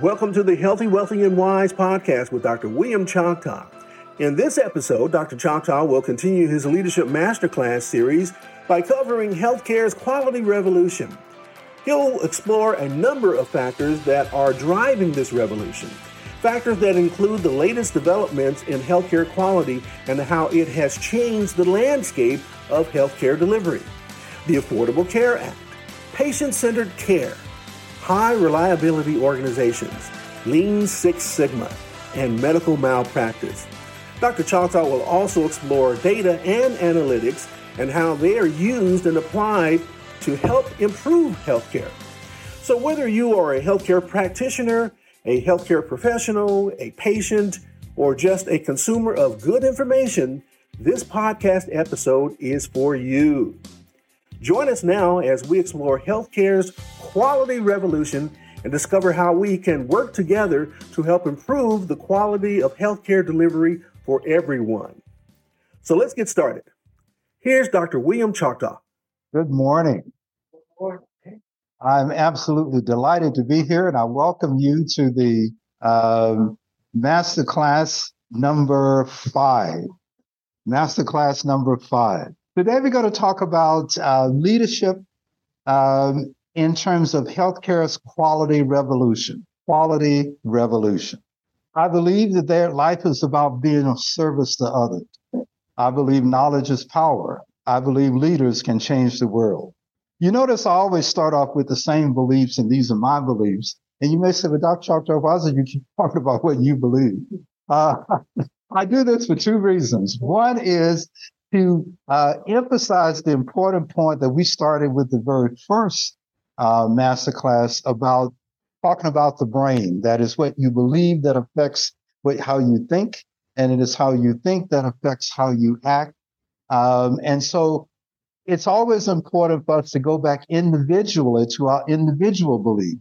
Welcome to the Healthy, Wealthy, and Wise podcast with Dr. William Choctaw. In this episode, Dr. Choctaw will continue his Leadership Masterclass series by covering healthcare's quality revolution. He'll explore a number of factors that are driving this revolution. Factors that include the latest developments in healthcare quality and how it has changed the landscape of healthcare delivery. The Affordable Care Act, patient centered care, high reliability organizations, Lean Six Sigma, and medical malpractice. Dr. Choctaw will also explore data and analytics and how they are used and applied to help improve healthcare. So, whether you are a healthcare practitioner, a healthcare professional, a patient, or just a consumer of good information, this podcast episode is for you. Join us now as we explore healthcare's quality revolution and discover how we can work together to help improve the quality of healthcare delivery for everyone. So let's get started. Here's Dr. William Choctaw. Good morning. Good morning. I'm absolutely delighted to be here, and I welcome you to the um, masterclass number five. Masterclass number five. Today, we're going to talk about uh, leadership um, in terms of healthcare's quality revolution. Quality revolution. I believe that their life is about being of service to others. I believe knowledge is power. I believe leaders can change the world. You notice I always start off with the same beliefs, and these are my beliefs. And you may say, well, Dr. Choctaw, why is it you keep talking about what you believe? Uh, I do this for two reasons. One is to uh, emphasize the important point that we started with the very first uh, masterclass about talking about the brain. That is what you believe that affects what, how you think, and it is how you think that affects how you act. Um, and so it's always important for us to go back individually to our individual belief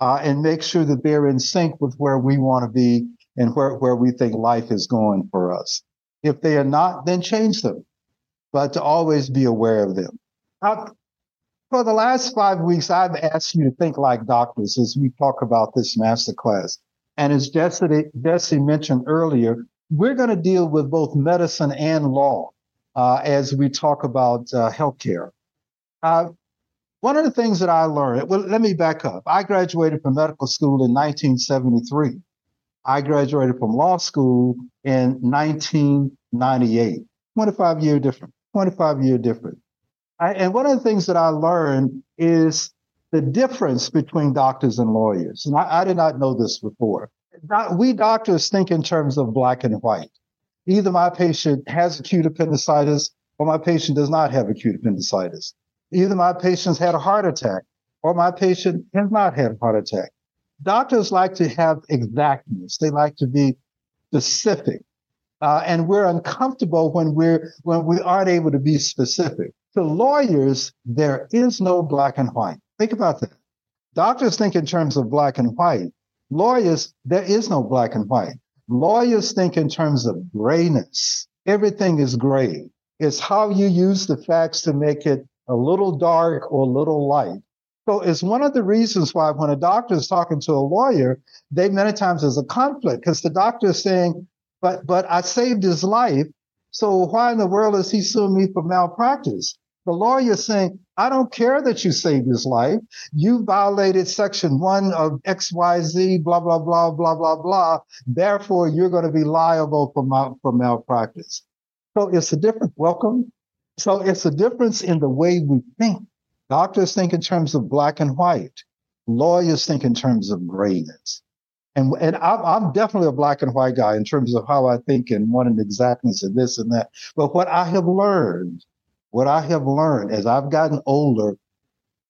uh, and make sure that they're in sync with where we want to be and where, where we think life is going for us. If they are not, then change them, but to always be aware of them. For the last five weeks, I've asked you to think like doctors as we talk about this master class. And as Jesse mentioned earlier, we're going to deal with both medicine and law uh, as we talk about uh, healthcare. Uh, one of the things that I learned, well, let me back up. I graduated from medical school in 1973. I graduated from law school in 1998. 25 year difference. 25 year difference. I, and one of the things that I learned is the difference between doctors and lawyers. And I, I did not know this before. we doctors think in terms of black and white. Either my patient has acute appendicitis or my patient does not have acute appendicitis. Either my patient's had a heart attack or my patient has not had a heart attack. Doctors like to have exactness. They like to be specific. Uh, and we're uncomfortable when we're when we aren't able to be specific. To lawyers, there is no black and white. Think about that. Doctors think in terms of black and white. Lawyers, there is no black and white. Lawyers think in terms of grayness. Everything is gray. It's how you use the facts to make it a little dark or a little light. So it's one of the reasons why when a doctor is talking to a lawyer, they many times there's a conflict because the doctor is saying, but but I saved his life. So why in the world is he suing me for malpractice? The lawyer is saying, I don't care that you saved his life. You violated section one of XYZ, blah, blah, blah, blah, blah, blah. Therefore, you're going to be liable for, mal- for malpractice. So it's a different welcome. So it's a difference in the way we think Doctors think in terms of black and white. Lawyers think in terms of grayness. And, and I'm, I'm definitely a black and white guy in terms of how I think and wanting exactness and this and that. But what I have learned, what I have learned as I've gotten older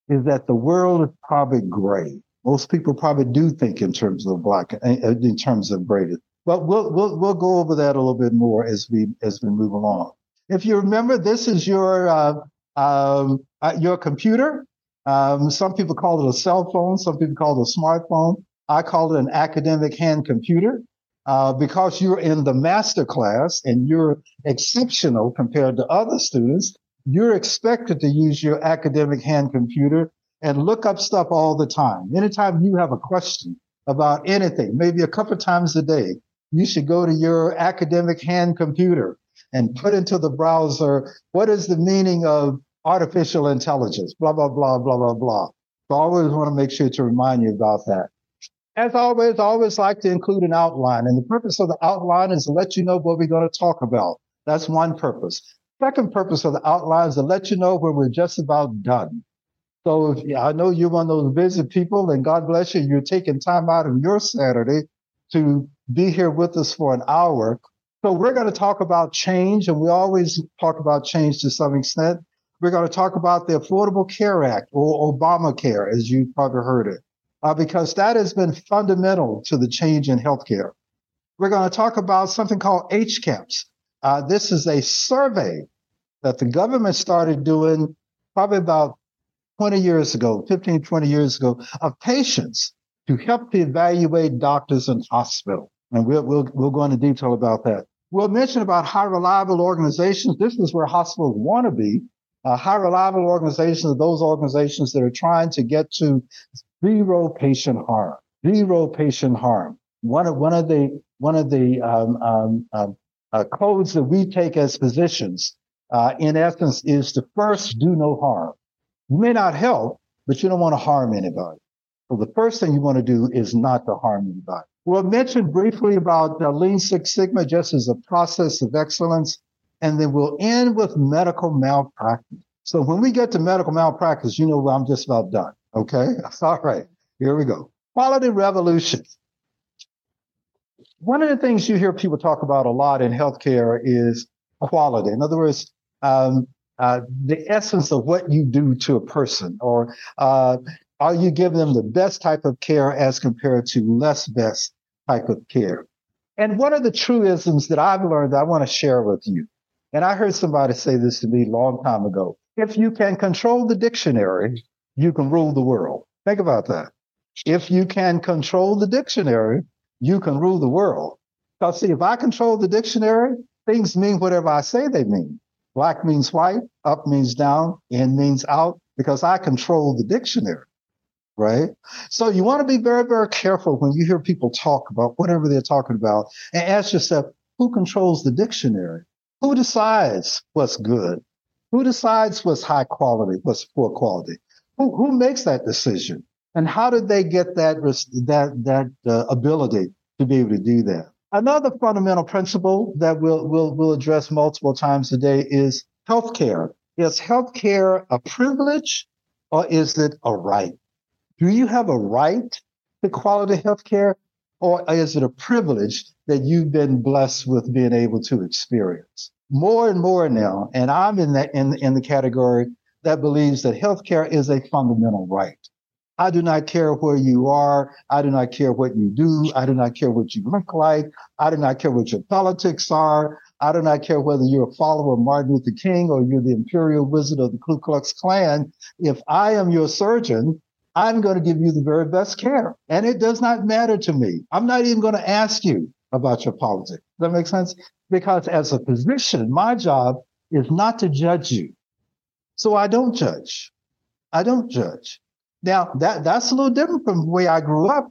is that the world is probably gray. Most people probably do think in terms of black, uh, in terms of grayness. But we'll, we'll, we'll go over that a little bit more as we, as we move along. If you remember, this is your, uh, um, uh, your computer. Um, some people call it a cell phone. Some people call it a smartphone. I call it an academic hand computer uh, because you're in the master class and you're exceptional compared to other students. You're expected to use your academic hand computer and look up stuff all the time. Anytime you have a question about anything, maybe a couple times a day, you should go to your academic hand computer and put into the browser what is the meaning of artificial intelligence, blah, blah, blah, blah, blah, blah. So I always want to make sure to remind you about that. As always, I always like to include an outline. And the purpose of the outline is to let you know what we're going to talk about. That's one purpose. Second purpose of the outline is to let you know when we're just about done. So if, I know you're one of those busy people, and God bless you, you're taking time out of your Saturday to be here with us for an hour. So we're going to talk about change, and we always talk about change to some extent. We're going to talk about the Affordable Care Act or Obamacare, as you probably heard it, uh, because that has been fundamental to the change in healthcare. We're going to talk about something called HCAHPS. Uh, this is a survey that the government started doing probably about 20 years ago, 15, 20 years ago, of patients to help to evaluate doctors and hospitals. And we'll, we'll, we'll go into detail about that. We'll mention about high reliable organizations. This is where hospitals want to be. Uh, high reliable organizations are those organizations that are trying to get to zero patient harm. Zero patient harm. One of one of the one of the um, um, um, uh, codes that we take as physicians, uh, in essence, is to first do no harm. You may not help, but you don't want to harm anybody. So the first thing you want to do is not to harm anybody. We'll mention briefly about uh, Lean Six Sigma just as a process of excellence, and then we'll end with medical malpractice. So when we get to medical malpractice, you know I'm just about done. Okay. All right. Here we go. Quality revolution. One of the things you hear people talk about a lot in healthcare is quality. In other words, um, uh, the essence of what you do to a person, or uh, are you giving them the best type of care as compared to less best type of care? And one of the truisms that I've learned that I want to share with you, and I heard somebody say this to me a long time ago. If you can control the dictionary, you can rule the world. Think about that. If you can control the dictionary, you can rule the world. Because see, if I control the dictionary, things mean whatever I say they mean. Black means white, up means down, in means out, because I control the dictionary, right? So you want to be very, very careful when you hear people talk about whatever they're talking about and ask yourself, who controls the dictionary? Who decides what's good? Who decides what's high quality, what's poor quality? Who, who makes that decision? And how did they get that, that, that uh, ability to be able to do that? Another fundamental principle that we'll, we'll, we'll address multiple times today is healthcare. Is healthcare a privilege or is it a right? Do you have a right to quality healthcare or is it a privilege that you've been blessed with being able to experience? More and more now, and I'm in the, in, in the category that believes that healthcare is a fundamental right. I do not care where you are. I do not care what you do. I do not care what you look like. I do not care what your politics are. I do not care whether you're a follower of Martin Luther King or you're the imperial wizard of the Ku Klux Klan. If I am your surgeon, I'm going to give you the very best care. And it does not matter to me. I'm not even going to ask you about your politics. Does that make sense? Because as a physician, my job is not to judge you. So I don't judge. I don't judge. Now that that's a little different from the way I grew up,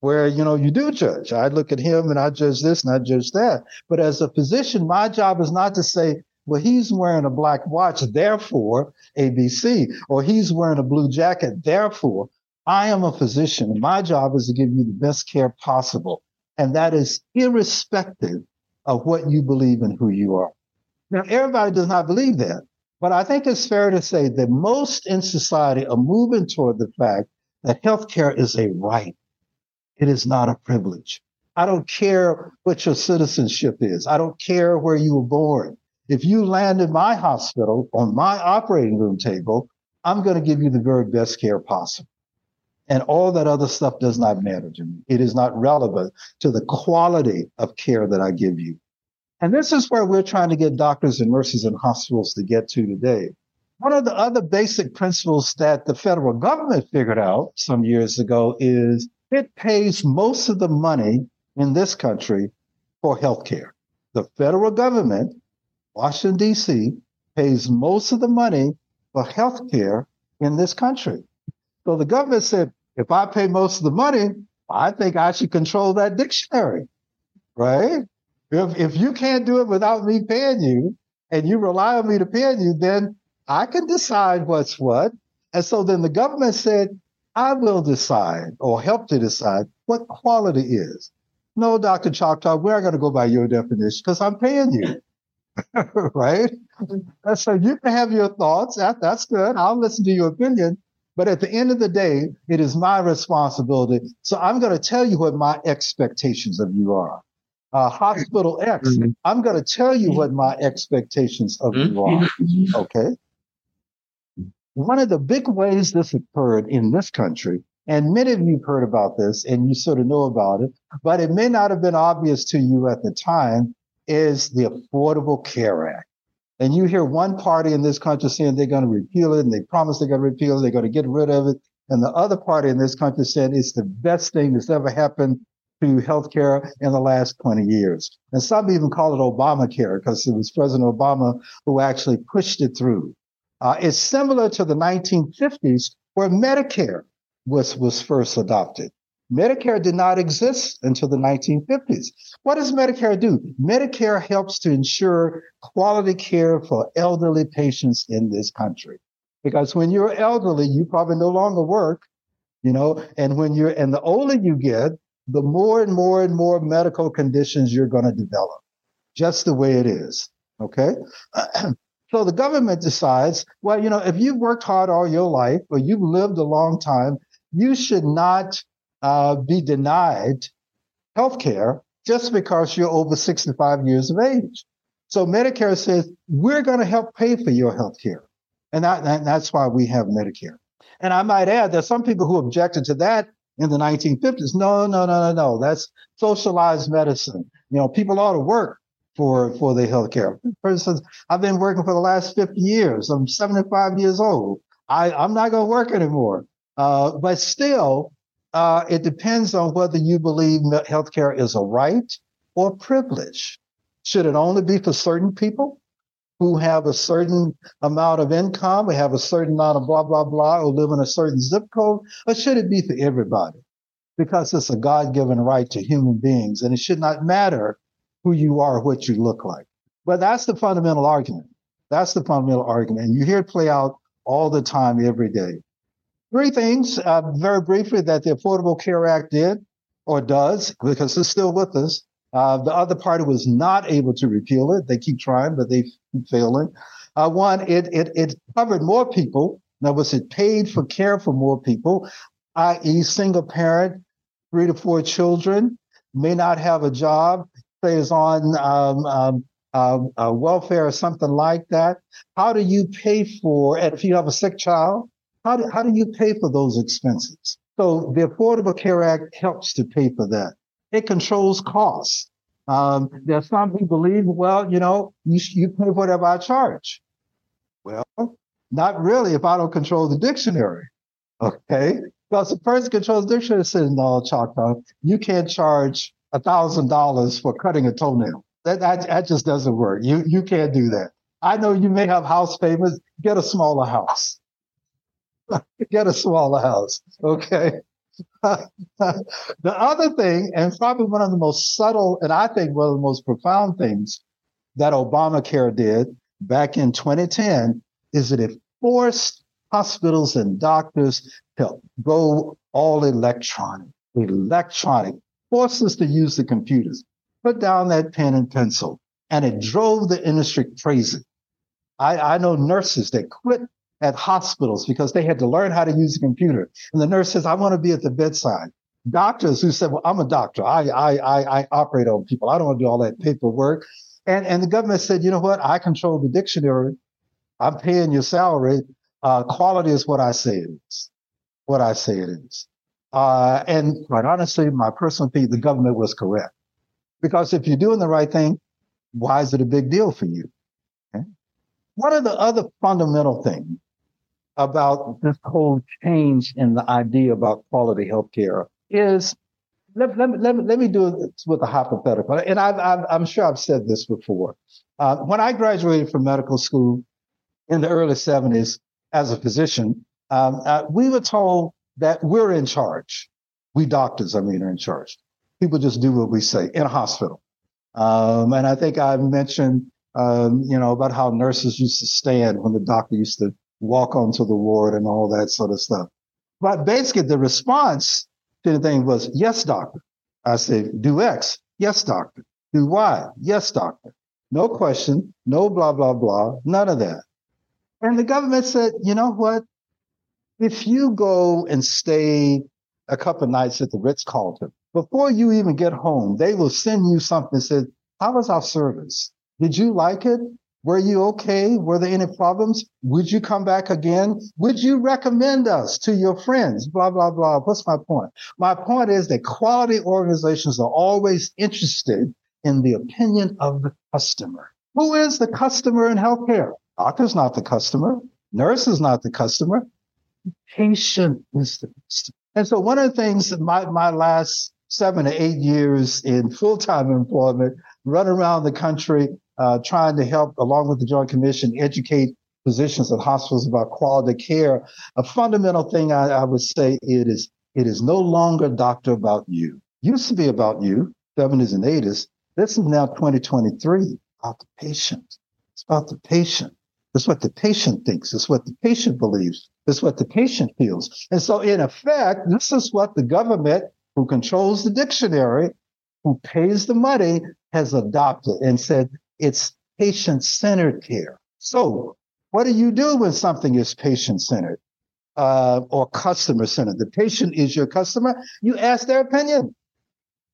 where you know you do judge. I look at him and I judge this and I judge that. But as a physician, my job is not to say, well, he's wearing a black watch, therefore ABC, or he's wearing a blue jacket, therefore I am a physician. And my job is to give you the best care possible. And that is irrespective of what you believe and who you are. Now, everybody does not believe that. But I think it's fair to say that most in society are moving toward the fact that healthcare is a right. It is not a privilege. I don't care what your citizenship is. I don't care where you were born. If you land in my hospital on my operating room table, I'm going to give you the very best care possible. And all that other stuff does not matter to me. It is not relevant to the quality of care that I give you. And this is where we're trying to get doctors and nurses and hospitals to get to today. One of the other basic principles that the federal government figured out some years ago is it pays most of the money in this country for healthcare. The federal government, Washington, D.C., pays most of the money for healthcare in this country. So the government said, if I pay most of the money, I think I should control that dictionary, right? If, if you can't do it without me paying you and you rely on me to pay you, then I can decide what's what. And so then the government said, I will decide or help to decide what quality is. No, Dr. Choctaw, we're going to go by your definition because I'm paying you. right? And so you can have your thoughts. That, that's good. I'll listen to your opinion. But at the end of the day, it is my responsibility. So I'm going to tell you what my expectations of you are. Uh, Hospital X, mm-hmm. I'm going to tell you what my expectations of you are. Mm-hmm. Okay. One of the big ways this occurred in this country, and many of you have heard about this and you sort of know about it, but it may not have been obvious to you at the time, is the Affordable Care Act. And you hear one party in this country saying they're going to repeal it and they promise they're going to repeal it, they're going to get rid of it. And the other party in this country said it's the best thing that's ever happened to healthcare in the last 20 years. And some even call it Obamacare because it was President Obama who actually pushed it through. Uh, it's similar to the 1950s where Medicare was, was first adopted. Medicare did not exist until the 1950s. What does Medicare do? Medicare helps to ensure quality care for elderly patients in this country. Because when you're elderly, you probably no longer work, you know, and when you're, and the older you get, the more and more and more medical conditions you're going to develop. Just the way it is. Okay. so the government decides, well, you know, if you've worked hard all your life or you've lived a long time, you should not uh, be denied health care just because you're over 65 years of age. So Medicare says, we're going to help pay for your health care. And, that, and that's why we have Medicare. And I might add, there's some people who objected to that in the 1950s. No, no, no, no, no. That's socialized medicine. You know, people ought to work for, for their health care. For instance, I've been working for the last 50 years. I'm 75 years old. I, I'm not going to work anymore. Uh, but still, uh, it depends on whether you believe healthcare is a right or privilege. Should it only be for certain people who have a certain amount of income, or have a certain amount of blah, blah, blah, or live in a certain zip code? Or should it be for everybody? Because it's a God given right to human beings, and it should not matter who you are, what you look like. But that's the fundamental argument. That's the fundamental argument. And you hear it play out all the time, every day. Three things, uh, very briefly, that the Affordable Care Act did or does, because it's still with us. Uh, the other party was not able to repeal it. They keep trying, but they keep failing. Uh, one, it, it, it covered more people. Now, was it paid for care for more people, i.e., single parent, three to four children, may not have a job, stays on um, um, um, uh, welfare or something like that. How do you pay for, and if you have a sick child, how do, how do you pay for those expenses? So the Affordable Care Act helps to pay for that. It controls costs. Um, there are some who believe, well, you know, you, you pay whatever I charge. Well, not really if I don't control the dictionary. Okay. Because the person controls the dictionary says, no, Choctaw, you can't charge a thousand dollars for cutting a toenail. That, that, that just doesn't work. You, you can't do that. I know you may have house payments. Get a smaller house. get a smaller house. Okay. the other thing, and probably one of the most subtle, and I think one of the most profound things that Obamacare did back in 2010 is that it forced hospitals and doctors to go all electronic, electronic, forced us to use the computers, put down that pen and pencil, and it drove the industry crazy. I, I know nurses that quit at hospitals because they had to learn how to use a computer. And the nurse says, I want to be at the bedside. Doctors who said, well, I'm a doctor. I, I, I, I operate on people. I don't want to do all that paperwork. And, and the government said, you know what? I control the dictionary. I'm paying your salary. Uh, quality is what I say it is. What I say it is. Uh, and quite honestly, my personal opinion, the government was correct. Because if you're doing the right thing, why is it a big deal for you? Okay? One of the other fundamental things about this whole change in the idea about quality healthcare is let, let, let, let me do it with a hypothetical. And i am sure I've said this before. Uh, when I graduated from medical school in the early 70s as a physician, um, uh, we were told that we're in charge. We doctors, I mean, are in charge. People just do what we say in a hospital. Um, and I think I mentioned, um, you know, about how nurses used to stand when the doctor used to walk onto the ward and all that sort of stuff. But basically, the response to the thing was, yes, doctor. I said, do X. Yes, doctor. Do Y. Yes, doctor. No question. No blah, blah, blah. None of that. And the government said, you know what? If you go and stay a couple nights at the Ritz Carlton, before you even get home, they will send you something that says, how was our service? Did you like it? Were you okay? Were there any problems? Would you come back again? Would you recommend us to your friends? Blah, blah, blah. What's my point? My point is that quality organizations are always interested in the opinion of the customer. Who is the customer in healthcare? Doctor's not the customer. Nurse is not the customer. Patient is the customer. And so one of the things that my, my last seven to eight years in full-time employment, run around the country, uh, trying to help along with the Joint Commission educate physicians at hospitals about quality care. A fundamental thing I, I would say it is, it is no longer doctor about you. Used to be about you, 70s and 80s. This is now 2023 about the patient. It's about the patient. It's what the patient thinks. It's what the patient believes. It's what the patient feels. And so, in effect, this is what the government, who controls the dictionary, who pays the money, has adopted and said it's patient centered care. So, what do you do when something is patient centered uh, or customer centered? The patient is your customer. You ask their opinion.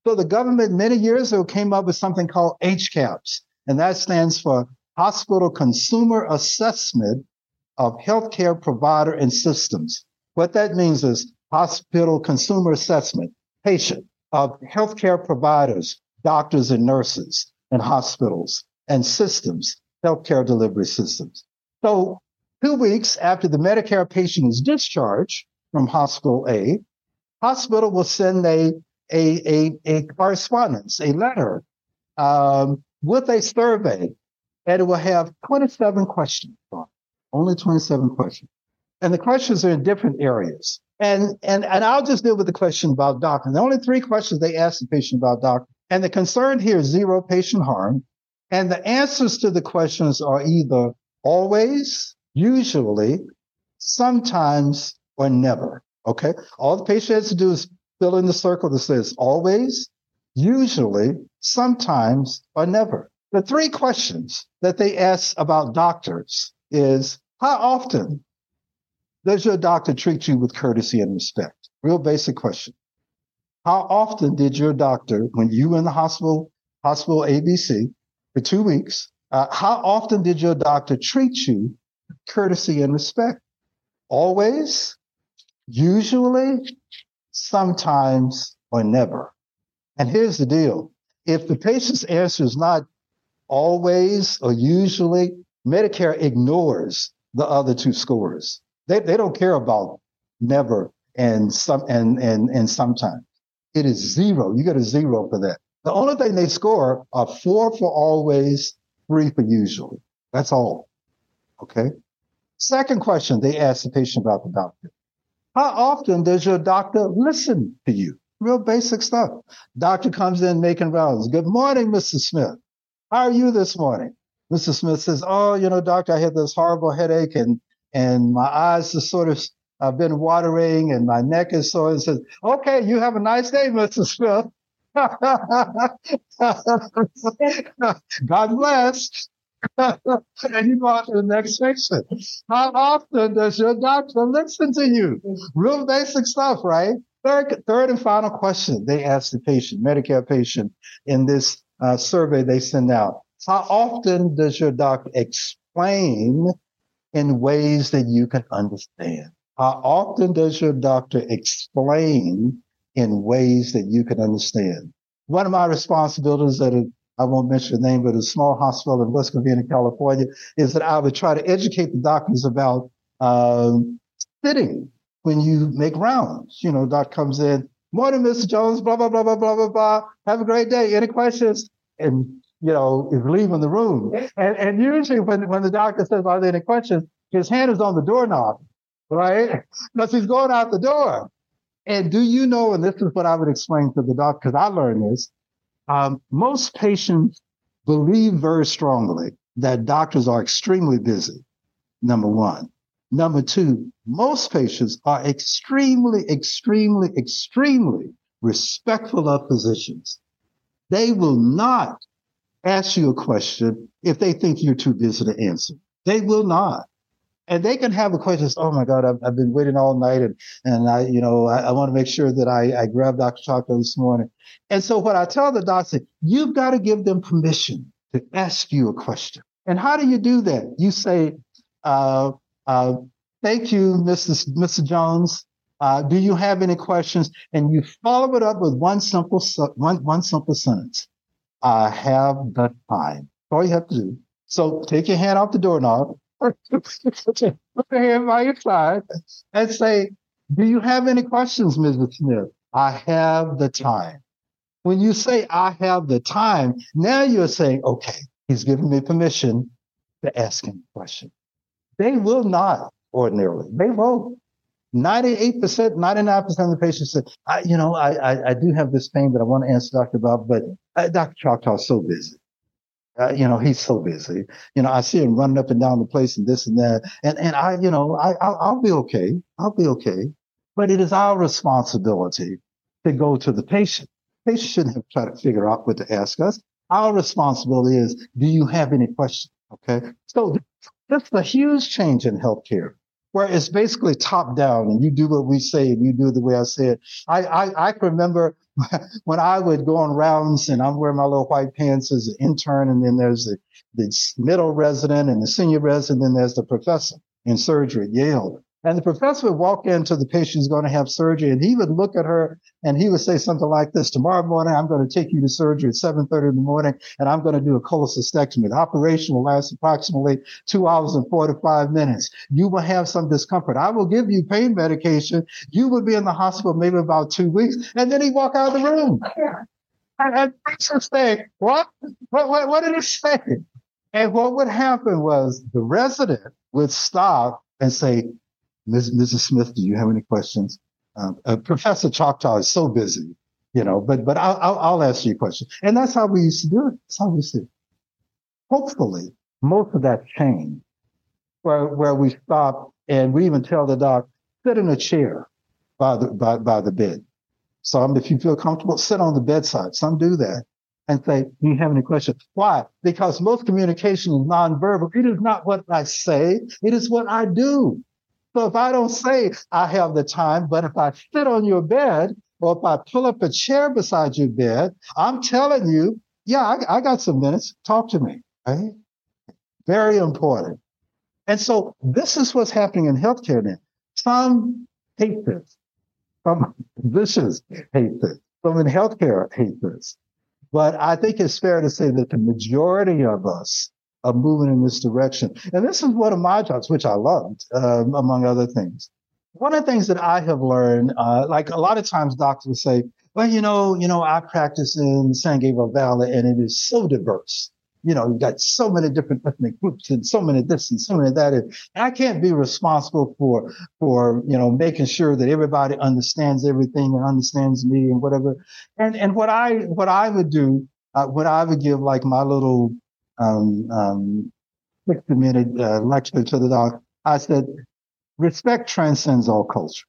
So, the government many years ago came up with something called HCAHPS, and that stands for hospital consumer assessment of healthcare provider and systems. What that means is hospital consumer assessment, patient of healthcare providers, doctors and nurses and hospitals and systems, healthcare delivery systems. So two weeks after the Medicare patient is discharged from hospital A, hospital will send a, a, a, a correspondence, a letter um, with a survey and it will have 27 questions on Only 27 questions. And the questions are in different areas. And, and, and I'll just deal with the question about doctor. The only three questions they ask the patient about doctor. And the concern here is zero patient harm. And the answers to the questions are either always, usually, sometimes, or never. Okay. All the patient has to do is fill in the circle that says always, usually, sometimes, or never. The three questions that they ask about doctors is how often does your doctor treat you with courtesy and respect? Real basic question. How often did your doctor, when you were in the hospital, hospital ABC for two weeks, uh, how often did your doctor treat you courtesy and respect? Always, usually, sometimes, or never. And here's the deal. If the patient's answer is not always or usually, Medicare ignores the other two scores. They, they don't care about never and some and and and sometimes. It is zero. You get a zero for that. The only thing they score are four for always, three for usually. That's all. Okay. Second question they ask the patient about the doctor. How often does your doctor listen to you? Real basic stuff. Doctor comes in making rounds. Good morning, Mr. Smith. How are you this morning? Mr. Smith says, Oh, you know, doctor, I had this horrible headache and and my eyes just sort of I've been watering and my neck is sore. And says, Okay, you have a nice day, Mr. Smith. God bless. and you go on to the next section. How often does your doctor listen to you? Real basic stuff, right? Third, third and final question they ask the patient, Medicare patient, in this uh, survey they send out. How often does your doctor explain in ways that you can understand? How often does your doctor explain in ways that you can understand? One of my responsibilities at a, I won't mention the name, but a small hospital in West Covina, California, is that I would try to educate the doctors about um, sitting when you make rounds. You know, doc comes in, Morning, Mr. Jones, blah, blah, blah, blah, blah, blah, blah. Have a great day. Any questions? And, you know, is leaving the room. And, and usually when, when the doctor says, are there any questions? His hand is on the doorknob, right? Because he's going out the door. And do you know, and this is what I would explain to the doctor, because I learned this, um, most patients believe very strongly that doctors are extremely busy, number one. Number two, most patients are extremely, extremely, extremely respectful of physicians. They will not ask you a question if they think you're too busy to answer. They will not. And they can have a question, oh my God, I've, I've been waiting all night and, and I, you know, I, I want to make sure that I, I grab Dr. Choctaw this morning. And so what I tell the doctor, you've got to give them permission to ask you a question. And how do you do that? You say, uh, uh, thank you, Mrs. Mr. Jones. Uh, do you have any questions? And you follow it up with one simple, one, one simple sentence. I have the time. All you have to do. So take your hand off the doorknob, your hand by your side, and say, Do you have any questions, Mrs. Smith? I have the time. When you say, I have the time, now you're saying, Okay, he's given me permission to ask him a question. They will not ordinarily. They won't. 98%, 99% of the patients say, I, you know, I, I, I, do have this pain that I want to answer Dr. Bob, but uh, Dr. Choctaw is so busy. Uh, you know, he's so busy. You know, I see him running up and down the place and this and that. And, and I, you know, I, I'll, I'll be okay. I'll be okay. But it is our responsibility to go to the patient. Patient shouldn't have tried to figure out what to ask us. Our responsibility is, do you have any questions? Okay. So that's a huge change in healthcare where it's basically top down and you do what we say and you do the way I say it. I, I, I remember when I would go on rounds and I'm wearing my little white pants as an intern, and then there's the, the middle resident and the senior resident, and then there's the professor in surgery at Yale. And the professor would walk into the patient who's going to have surgery and he would look at her and he would say something like this, tomorrow morning, I'm going to take you to surgery at 7.30 in the morning and I'm going to do a cholecystectomy. The operation will last approximately two hours and 45 minutes. You will have some discomfort. I will give you pain medication. You will be in the hospital maybe about two weeks. And then he'd walk out of the room. And say, what? What, what, what did he say? And what would happen was the resident would stop and say, Ms., Mrs. Smith, do you have any questions? Um, uh, Professor Choctaw is so busy, you know, but but I'll, I'll, I'll ask you a question. And that's how we used to do it. That's how we used to. Hopefully, most of that changed, where where we stop and we even tell the doc sit in a chair by the by, by the bed. Some, if you feel comfortable, sit on the bedside. Some do that and say, Do you have any questions? Why? Because most communication is nonverbal. It is not what I say, it is what I do. So if I don't say I have the time, but if I sit on your bed or if I pull up a chair beside your bed, I'm telling you, yeah, I, I got some minutes. Talk to me. Right? Very important. And so this is what's happening in healthcare now. Some hate this. Some physicians hate this. Some in healthcare hate this. But I think it's fair to say that the majority of us of moving in this direction. And this is one of my jobs, which I loved, um, among other things. One of the things that I have learned, uh, like a lot of times doctors say, well, you know, you know, I practice in San Gabriel Valley and it is so diverse. You know, you've got so many different ethnic groups and so many this and so many that. And I can't be responsible for, for, you know, making sure that everybody understands everything and understands me and whatever. And, and what I, what I would do, uh, what I would give like my little um, um, 60 minute uh, lecture to the doc, I said, respect transcends all culture.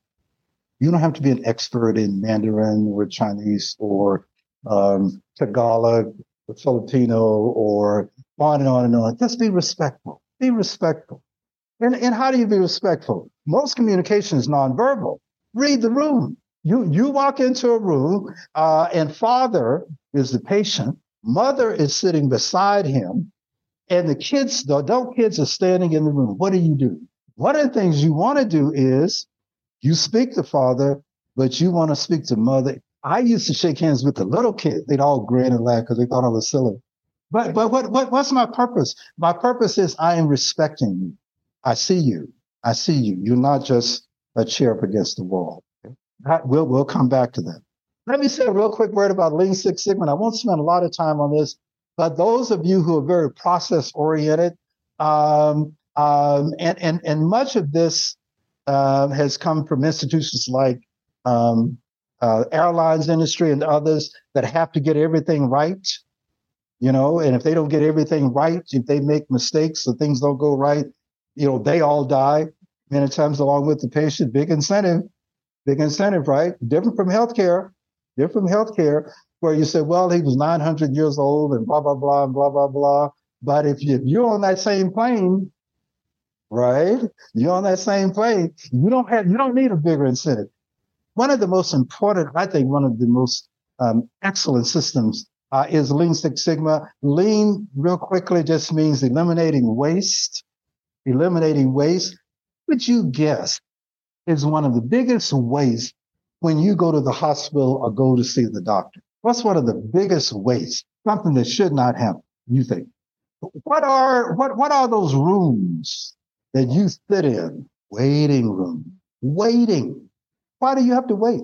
You don't have to be an expert in Mandarin or Chinese or um, Tagalog or Filipino or on and on and on. Just be respectful. Be respectful. And, and how do you be respectful? Most communication is nonverbal. Read the room. You, you walk into a room, uh, and father is the patient Mother is sitting beside him, and the kids, the adult kids, are standing in the room. What do you do? One of the things you want to do is you speak to father, but you want to speak to mother. I used to shake hands with the little kids. They'd all grin and laugh because they thought I was silly. But but what, what what's my purpose? My purpose is I am respecting you. I see you. I see you. You're not just a chair up against the wall. We'll we'll come back to that. Let me say a real quick word about Lean Six Sigma. I won't spend a lot of time on this, but those of you who are very process oriented, um, um, and, and, and much of this uh, has come from institutions like um, uh, airlines industry and others that have to get everything right. You know, and if they don't get everything right, if they make mistakes or things don't go right, you know, they all die many times along with the patient. Big incentive, big incentive, right? Different from healthcare, different from healthcare, where you say, well, he was 900 years old and blah, blah, blah, and blah, blah, blah. But if, you, if you're on that same plane, right? You're on that same plane. You don't have, you don't need a bigger incentive. One of the most important, I think, one of the most um, excellent systems uh, is Lean Six Sigma. Lean, real quickly, just means eliminating waste. Eliminating waste. Would you guess is one of the biggest wastes when you go to the hospital or go to see the doctor? What's one of the biggest wastes? Something that should not happen. You think? What are what what are those rooms that you sit in? Waiting room. Waiting. Why do you have to wait?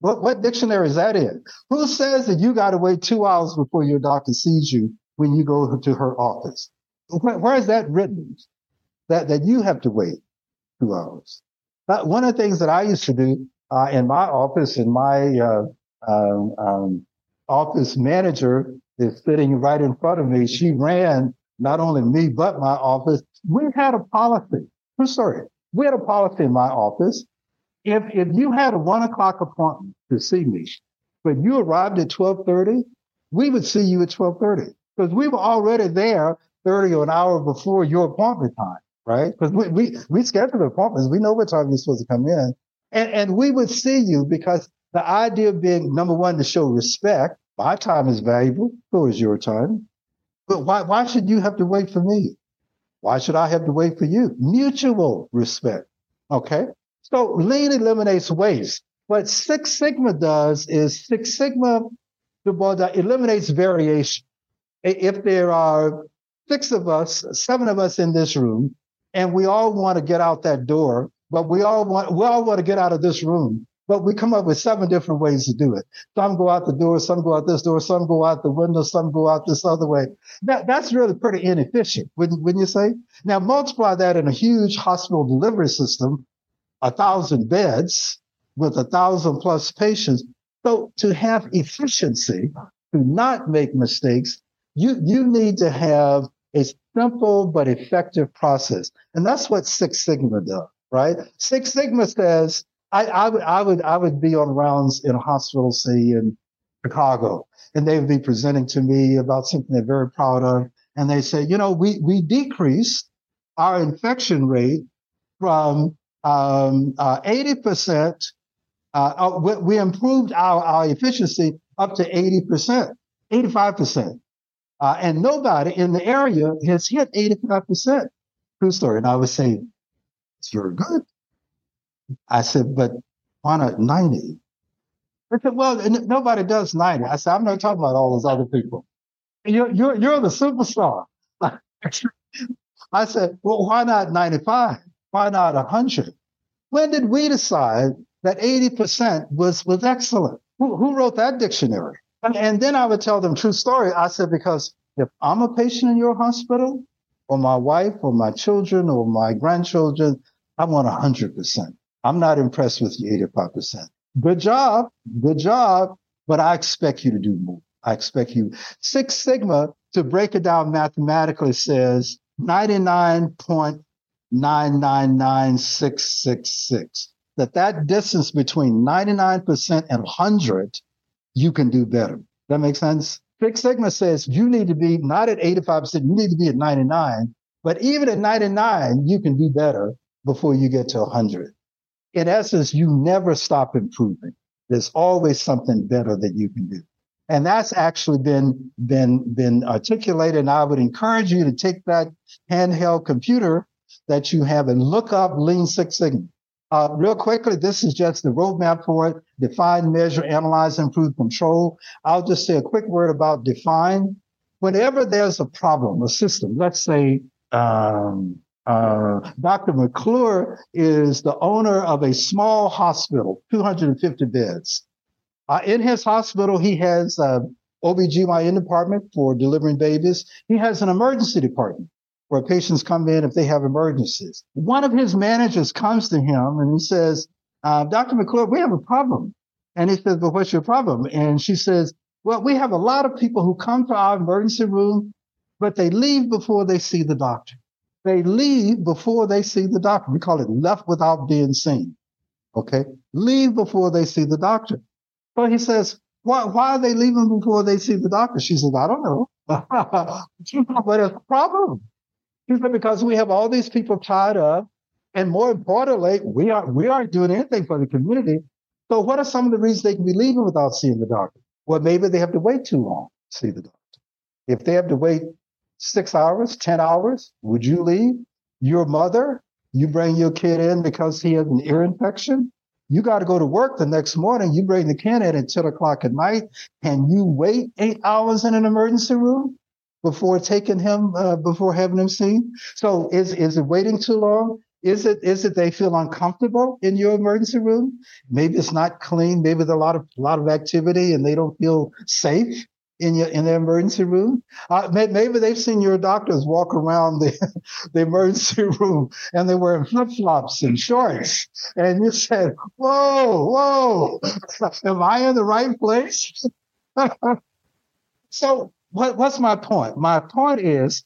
What, what dictionary is that in? Who says that you got to wait two hours before your doctor sees you when you go to her office? where, where is that written? That, that you have to wait two hours. But one of the things that I used to do uh, in my office, and my uh, um, um, office manager is sitting right in front of me. She ran not only me, but my office. We had a policy. I'm sorry. We had a policy in my office if if you had a one o'clock appointment to see me, but you arrived at twelve thirty, we would see you at twelve thirty because we were already there thirty or an hour before your appointment time, right? Because we we we schedule appointments, we know what time you're supposed to come in, and and we would see you because the idea of being number one to show respect. My time is valuable, so is your time. But why why should you have to wait for me? Why should I have to wait for you? Mutual respect. Okay. So lean eliminates waste. What Six Sigma does is Six Sigma eliminates variation. If there are six of us, seven of us in this room, and we all want to get out that door, but we all want we all want to get out of this room, but we come up with seven different ways to do it. Some go out the door, some go out this door, some go out the window, some go out this other way. That, that's really pretty inefficient, wouldn't, wouldn't you say? Now multiply that in a huge hospital delivery system a thousand beds with a thousand plus patients. So to have efficiency, to not make mistakes, you, you need to have a simple but effective process. And that's what Six Sigma does, right? Six Sigma says, I, I would, I would, I would be on rounds in a hospital, say in Chicago, and they would be presenting to me about something they're very proud of. And they say, you know, we, we decreased our infection rate from um, uh, 80%, uh, uh, we, we, improved our, our efficiency up to 80%, 85%. Uh, and nobody in the area has hit 85%. True story. And I was saying, it's very good. I said, but why not 90? I said, well, nobody does 90. I said, I'm not talking about all those other people. You're, you're, you're the superstar. I said, well, why not 95? Why not 100? When did we decide that 80% was, was excellent? Who, who wrote that dictionary? And, and then I would tell them true story. I said, because if I'm a patient in your hospital, or my wife, or my children, or my grandchildren, I want 100%. I'm not impressed with the 85%. Good job. Good job. But I expect you to do more. I expect you. Six Sigma, to break it down mathematically, says 99.999666. That that distance between 99% and 100, you can do better. That makes sense? Six Sigma says you need to be not at 85%, you need to be at 99. But even at 99, you can do better before you get to 100. In essence, you never stop improving. There's always something better that you can do. And that's actually been, been, been articulated. And I would encourage you to take that handheld computer that you have and look up Lean Six Sigma. Uh, real quickly, this is just the roadmap for it. Define, measure, analyze, improve, control. I'll just say a quick word about define. Whenever there's a problem, a system, let's say um, uh, Dr. McClure is the owner of a small hospital, 250 beds. Uh, in his hospital, he has uh, OBGYN department for delivering babies. He has an emergency department where patients come in if they have emergencies. One of his managers comes to him and he says, uh, Dr. McClure, we have a problem. And he says, well, what's your problem? And she says, well, we have a lot of people who come to our emergency room, but they leave before they see the doctor. They leave before they see the doctor. We call it left without being seen. Okay. Leave before they see the doctor. But he says, why, why are they leaving before they see the doctor? She says, I don't know. but it's a problem. She said, because we have all these people tied up. And more importantly, we aren't, we aren't doing anything for the community. So what are some of the reasons they can be leaving without seeing the doctor? Well, maybe they have to wait too long to see the doctor. If they have to wait six hours, 10 hours, would you leave? Your mother, you bring your kid in because he has an ear infection. You got to go to work the next morning. You bring the kid in at 10 o'clock at night. and you wait eight hours in an emergency room before taking him, uh, before having him seen? So is, is it waiting too long? Is it is it they feel uncomfortable in your emergency room? Maybe it's not clean. Maybe there's a lot of a lot of activity and they don't feel safe in your in the emergency room. Uh, maybe they've seen your doctors walk around the the emergency room and they're wearing flip flops and shorts, and you said, "Whoa, whoa, am I in the right place?" so, what, what's my point? My point is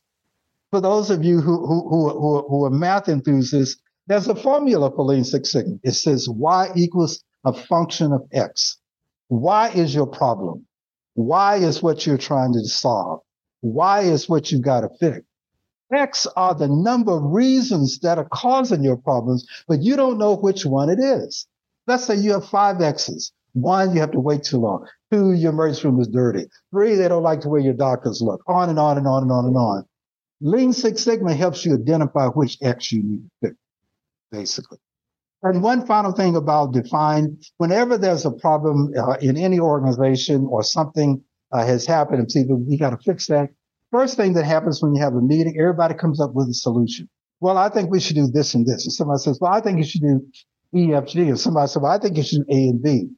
for those of you who, who, who, who, are math enthusiasts, there's a formula for Lean Six Sigma. It says Y equals a function of X. Y is your problem. Y is what you're trying to solve. Y is what you've got to fix. X are the number of reasons that are causing your problems, but you don't know which one it is. Let's say you have five X's. One, you have to wait too long. Two, your emergency room is dirty. Three, they don't like the way your doctors look. On and on and on and on and on. Lean Six Sigma helps you identify which X you need to fix, basically. And one final thing about define, whenever there's a problem uh, in any organization or something uh, has happened, it's either we got to fix that. First thing that happens when you have a meeting, everybody comes up with a solution. Well, I think we should do this and this. And somebody says, well, I think you should do E, F, G. And somebody says, well, I think you should do A and B.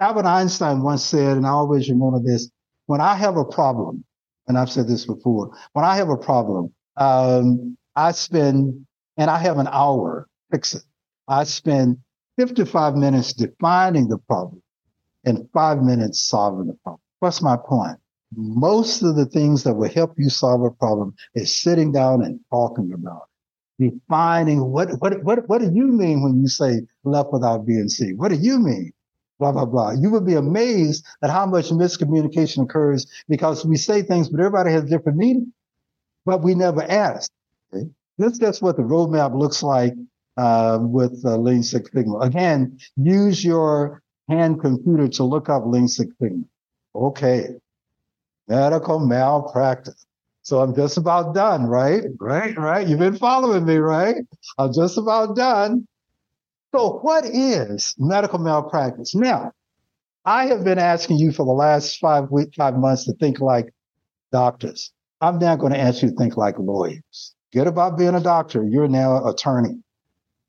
Albert Einstein once said, and I always remember this, when I have a problem, and I've said this before, when I have a problem, um, I spend, and I have an hour fix it. I spend 55 minutes defining the problem and five minutes solving the problem. What's my point? Most of the things that will help you solve a problem is sitting down and talking about it. Defining what, what, what, what do you mean when you say left without being seen? What do you mean? blah, blah, blah. You would be amazed at how much miscommunication occurs because we say things, but everybody has different meaning, but we never ask. Okay? This, that's what the roadmap looks like uh, with uh, Lean Six Sigma. Again, use your hand computer to look up Lean Six Sigma. Okay. Medical malpractice. So I'm just about done, right? Right, right. You've been following me, right? I'm just about done. So, what is medical malpractice? Now, I have been asking you for the last five week, five months to think like doctors. I'm now going to ask you to think like lawyers. Get about being a doctor. You're now an attorney.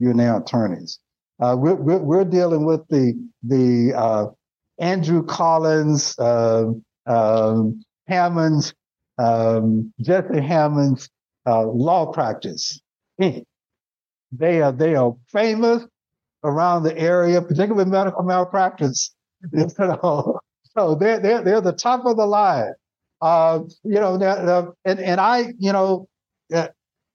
You're now attorneys. Uh, we're, we're, we're, dealing with the the uh, Andrew Collins, uh, um, Hammond's, um, Jesse Hammond's uh, law practice. They are they are famous around the area, particularly medical malpractice. You know, so they're they're they're the top of the line. Uh, you know, and and I, you know, uh,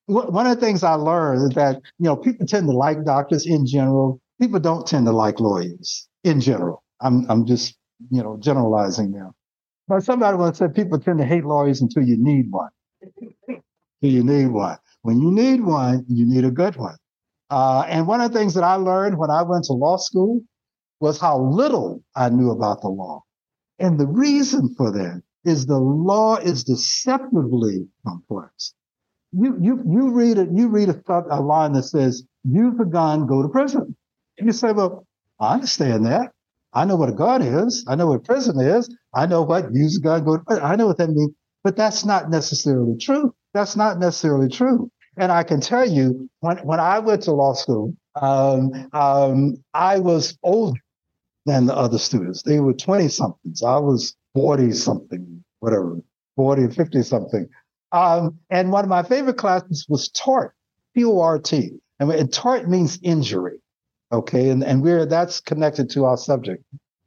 one of the things I learned is that you know people tend to like doctors in general. People don't tend to like lawyers in general. I'm I'm just you know generalizing now. But somebody once said people tend to hate lawyers until you need one. until you need one. When you need one, you need a good one. Uh, and one of the things that I learned when I went to law school was how little I knew about the law. And the reason for that is the law is deceptively complex. You, you, you read it, you read a, a line that says, use a gun, go to prison. And you say, well, I understand that. I know what a gun is. I know what prison is. I know what use a gun, go to prison. I know what that means, but that's not necessarily true. That's not necessarily true. And I can tell you, when, when I went to law school, um, um, I was older than the other students. They were 20 somethings. I was 40 something, whatever, 40 or 50 something. Um, and one of my favorite classes was tort, T O R T. And, and tort means injury. Okay, and and we're that's connected to our subject.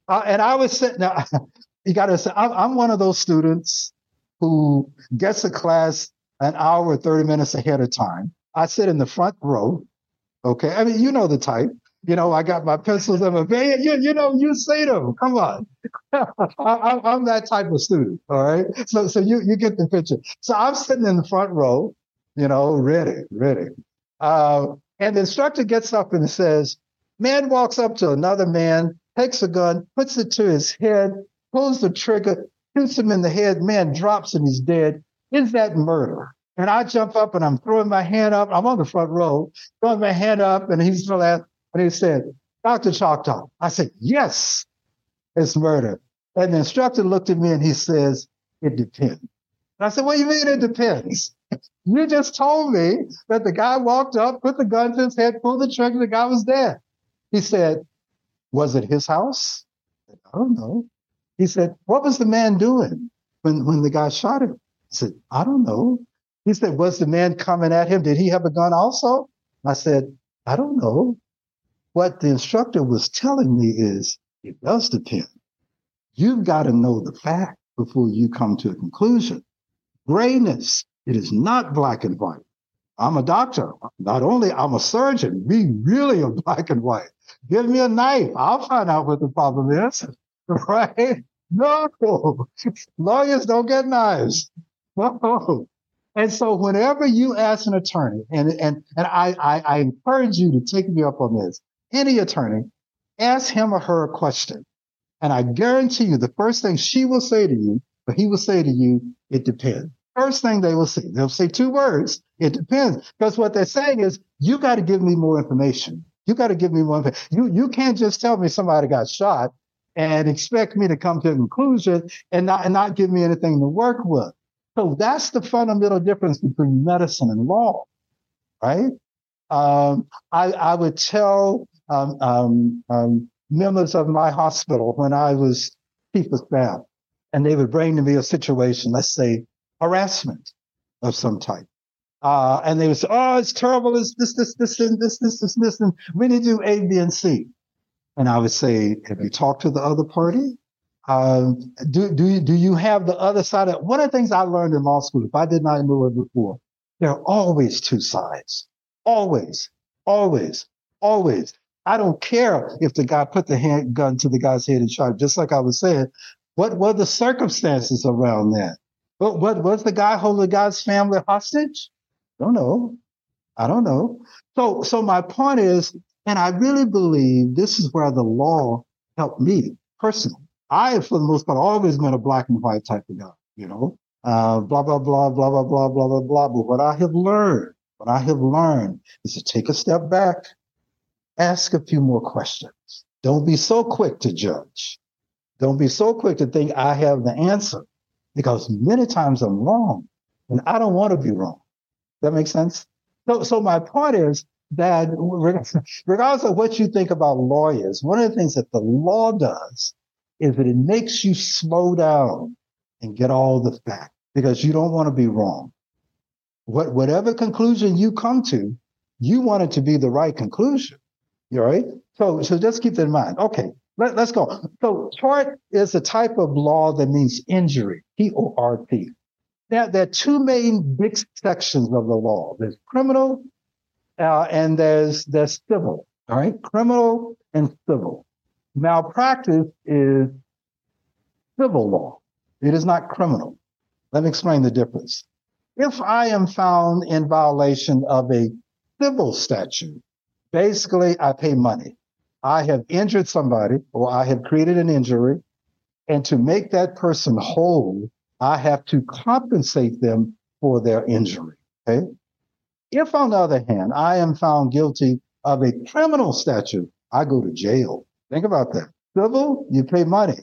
Uh, and I was sitting. Now, you got to say, I'm, I'm one of those students who gets a class an hour or 30 minutes ahead of time. I sit in the front row. Okay, I mean, you know the type. You know, I got my pencils and my pen. You, you know, you see them. Come on. I, am that type of student. All right. So, so you, you get the picture. So I'm sitting in the front row, you know, ready, ready. Uh, and the instructor gets up and says, man walks up to another man, takes a gun, puts it to his head, pulls the trigger, shoots him in the head. Man drops and he's dead. Is that murder? And I jump up and I'm throwing my hand up. I'm on the front row, throwing my hand up, and he's still at, and he said, Dr. Choctaw. I said, yes, it's murder. And the instructor looked at me and he says, it depends. And I said, what do you mean it depends? You just told me that the guy walked up, put the gun to his head, pulled the trigger, the guy was dead. He said, was it his house? I, said, I don't know. He said, what was the man doing when, when the guy shot him? I said, I don't know. He said, was the man coming at him? Did he have a gun also? I said, I don't know. What the instructor was telling me is it does depend. You've got to know the fact before you come to a conclusion. Grayness, it is not black and white. I'm a doctor. Not only I'm a surgeon, we really are black and white. Give me a knife. I'll find out what the problem is. Right? No. Lawyers don't get knives. No. And so whenever you ask an attorney, and and and I, I, I encourage you to take me up on this, any attorney, ask him or her a question. And I guarantee you the first thing she will say to you, or he will say to you, it depends. First thing they will say, they'll say two words, it depends. Because what they're saying is, you got to give me more information. You got to give me more information. You, you can't just tell me somebody got shot and expect me to come to a conclusion and not, and not give me anything to work with. So that's the fundamental difference between medicine and law, right? Um, I, I, would tell um, um, um, members of my hospital when I was chief of staff, and they would bring to me a situation, let's say harassment of some type. Uh, and they would say, "Oh, it's terrible. It's this, this, this, and this, this, this, this, and we need to do A, B, and C." And I would say, "Have you talked to the other party? Um, do do you, do you have the other side of one of the things I learned in law school? If I did not know it before, there are always two sides. Always, always, always. I don't care if the guy put the hand gun to the guy's head and shot. Just like I was saying, what were the circumstances around that? What, what was the guy holding the guy's family hostage? Don't know. I don't know. So, so my point is, and I really believe this is where the law helped me personally. I, for the most part, always been a black and white type of guy, you know, uh, blah, blah, blah, blah, blah, blah, blah, blah, blah. But what I have learned, what I have learned is to take a step back, ask a few more questions. Don't be so quick to judge. Don't be so quick to think I have the answer because many times I'm wrong and I don't want to be wrong. That makes sense? So, so my point is that regardless of what you think about lawyers, one of the things that the law does is that it makes you slow down and get all the facts because you don't want to be wrong. What, whatever conclusion you come to, you want it to be the right conclusion. You right? So, so just keep that in mind. Okay, let, us go. So, tort is a type of law that means injury, T O R T. Now, there are two main big sections of the law there's criminal uh, and there's, there's civil. All right, criminal and civil. Malpractice is civil law. It is not criminal. Let me explain the difference. If I am found in violation of a civil statute, basically I pay money. I have injured somebody or I have created an injury. And to make that person whole, I have to compensate them for their injury. Okay. If on the other hand, I am found guilty of a criminal statute, I go to jail. Think about that. Civil, you pay money.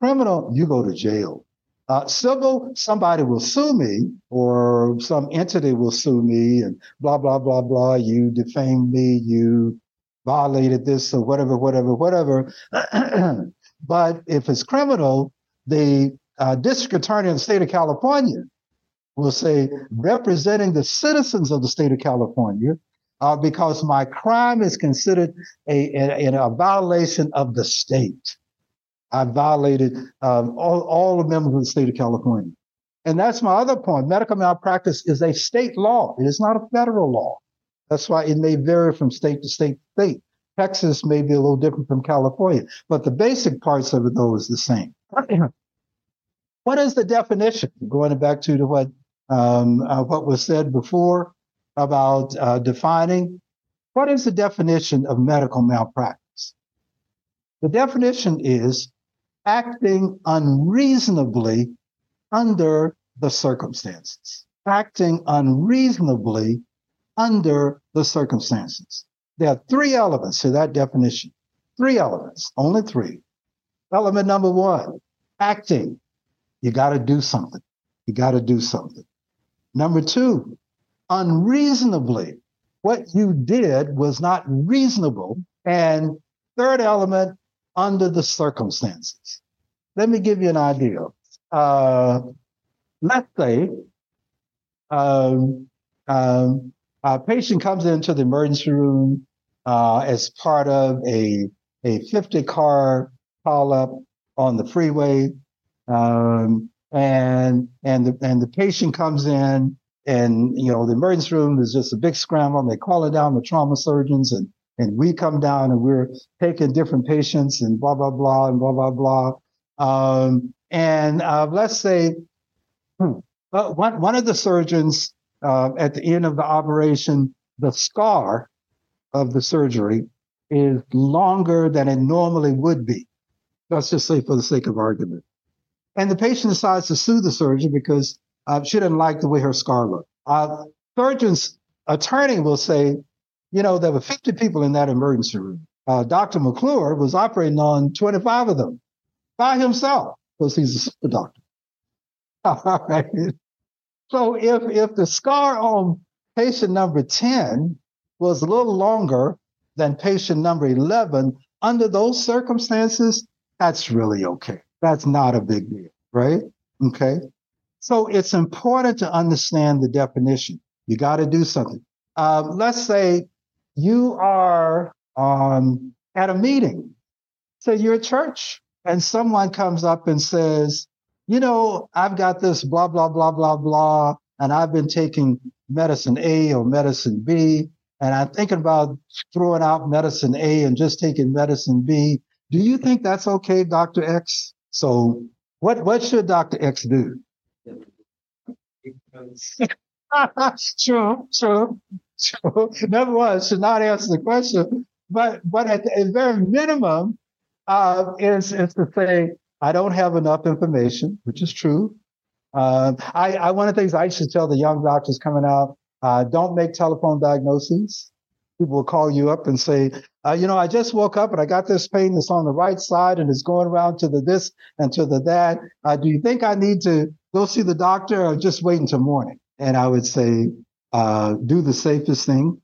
Criminal, you go to jail. Uh, civil, somebody will sue me or some entity will sue me and blah, blah, blah, blah. You defamed me. You violated this or whatever, whatever, whatever. but if it's criminal, the uh, district attorney in the state of California will say, representing the citizens of the state of California, uh, because my crime is considered a, a, a violation of the state. I violated um, all, all the members of the state of California. And that's my other point. Medical malpractice is a state law. It is not a federal law. That's why it may vary from state to state to state. Texas may be a little different from California, but the basic parts of it, though, is the same. what is the definition? Going back to what um, uh, what was said before about uh, defining. What is the definition of medical malpractice? The definition is acting unreasonably under the circumstances. Acting unreasonably under the circumstances. There are three elements to that definition. Three elements, only three. Element number one, acting. You got to do something. You got to do something. Number two, unreasonably. What you did was not reasonable. And third element, under the circumstances. Let me give you an idea. Uh, let's say um, um, a patient comes into the emergency room uh, as part of a a 50 car pile up on the freeway, um, and and the and the patient comes in, and you know the emergency room is just a big scramble. And they call it down the trauma surgeons, and and we come down and we're taking different patients and blah blah blah and blah blah blah. Um, and uh, let's say hmm, uh, one one of the surgeons uh, at the end of the operation, the scar of the surgery is longer than it normally would be. Let's just say for the sake of argument. And the patient decides to sue the surgeon because uh, she didn't like the way her scar looked. Uh, surgeon's attorney will say, you know, there were 50 people in that emergency room. Uh, Dr. McClure was operating on 25 of them by himself because he's a super doctor. All right. So if, if the scar on patient number 10 was a little longer than patient number 11, under those circumstances, that's really okay. That's not a big deal, right? Okay. So it's important to understand the definition. You got to do something. Um, let's say you are um, at a meeting. So you're at church and someone comes up and says, you know, I've got this blah, blah, blah, blah, blah, and I've been taking medicine A or medicine B, and I'm thinking about throwing out medicine A and just taking medicine B. Do you think that's okay, Dr. X? So what, what should Dr. X do? true, true, Number one, should not answer the question, but but at the very minimum, uh, is is to say I don't have enough information, which is true. Uh, I, I one of the things I should tell the young doctors coming out: uh, don't make telephone diagnoses. People will call you up and say, uh, you know, I just woke up and I got this pain that's on the right side and it's going around to the this and to the that. Uh, do you think I need to go see the doctor or just wait until morning? And I would say, uh, do the safest thing.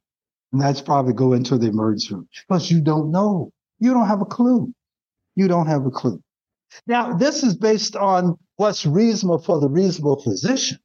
And that's probably go into the emergency room because you don't know. You don't have a clue. You don't have a clue. Now, this is based on what's reasonable for the reasonable physician.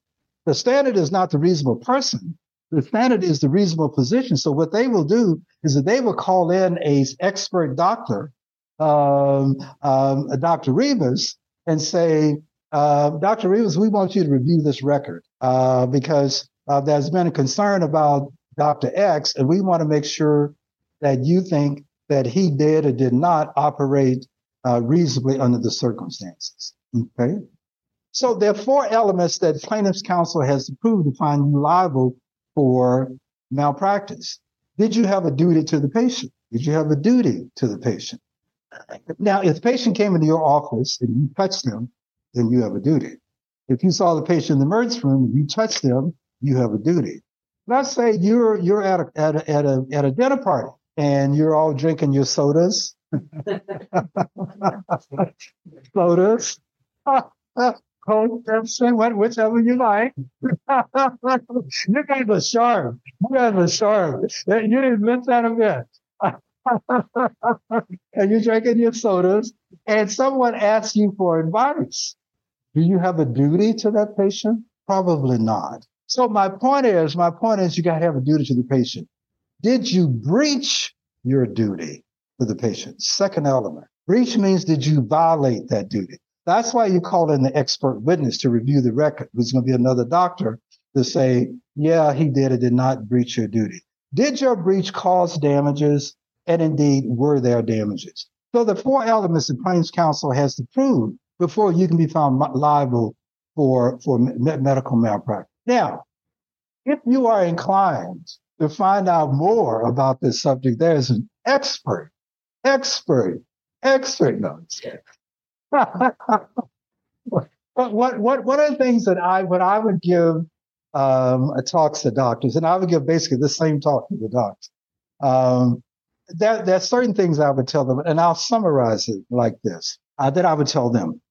The standard is not the reasonable person. The standard is the reasonable physician. So what they will do is that they will call in a expert doctor, um, um, Dr. Rivas, and say, uh, Dr. Rivas, we want you to review this record uh, because uh, there's been a concern about Dr. X, and we want to make sure that you think that he did or did not operate uh, reasonably under the circumstances. Okay. So there are four elements that plaintiff's counsel has proved to find you liable for malpractice. Did you have a duty to the patient? Did you have a duty to the patient? Now, if the patient came into your office and you touched them, then you have a duty. If you saw the patient in the emergency room and you touched them, you have a duty. Let's say you're you're at a at a at a, at a dinner party and you're all drinking your sodas. sodas. Coke, Pepsi, whichever you like. you guys are sharp. You guys are sharp. You didn't miss that bit. and you're drinking your sodas, and someone asks you for advice. Do you have a duty to that patient? Probably not. So my point is, my point is, you got to have a duty to the patient. did you breach your duty to the patient? Second element. Breach means did you violate that duty? That's why you call in the expert witness to review the record. There's going to be another doctor to say, yeah, he did or did not breach your duty. Did your breach cause damages? And indeed, were there damages? So the four elements the claims counsel has to prove before you can be found liable for, for medical malpractice. Now, if you are inclined to find out more about this subject, there's an expert, expert, expert. No, but what, what, one of the things that I, when I would give um, talks to doctors, and I would give basically the same talk to the docs, um, there, there are certain things I would tell them, and I'll summarize it like this uh, that I would tell them.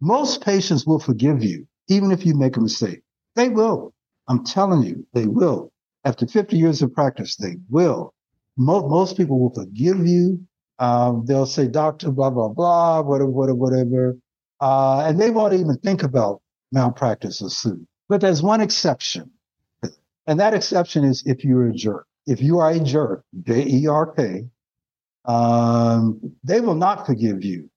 Most patients will forgive you, even if you make a mistake. They will. I'm telling you, they will. After 50 years of practice, they will. Most, most people will forgive you. Um, they'll say, doctor, blah, blah, blah, whatever, whatever, whatever. Uh, and they won't even think about malpractice or suit. But there's one exception. And that exception is if you're a jerk. If you are a jerk, J E R K, um, they will not forgive you.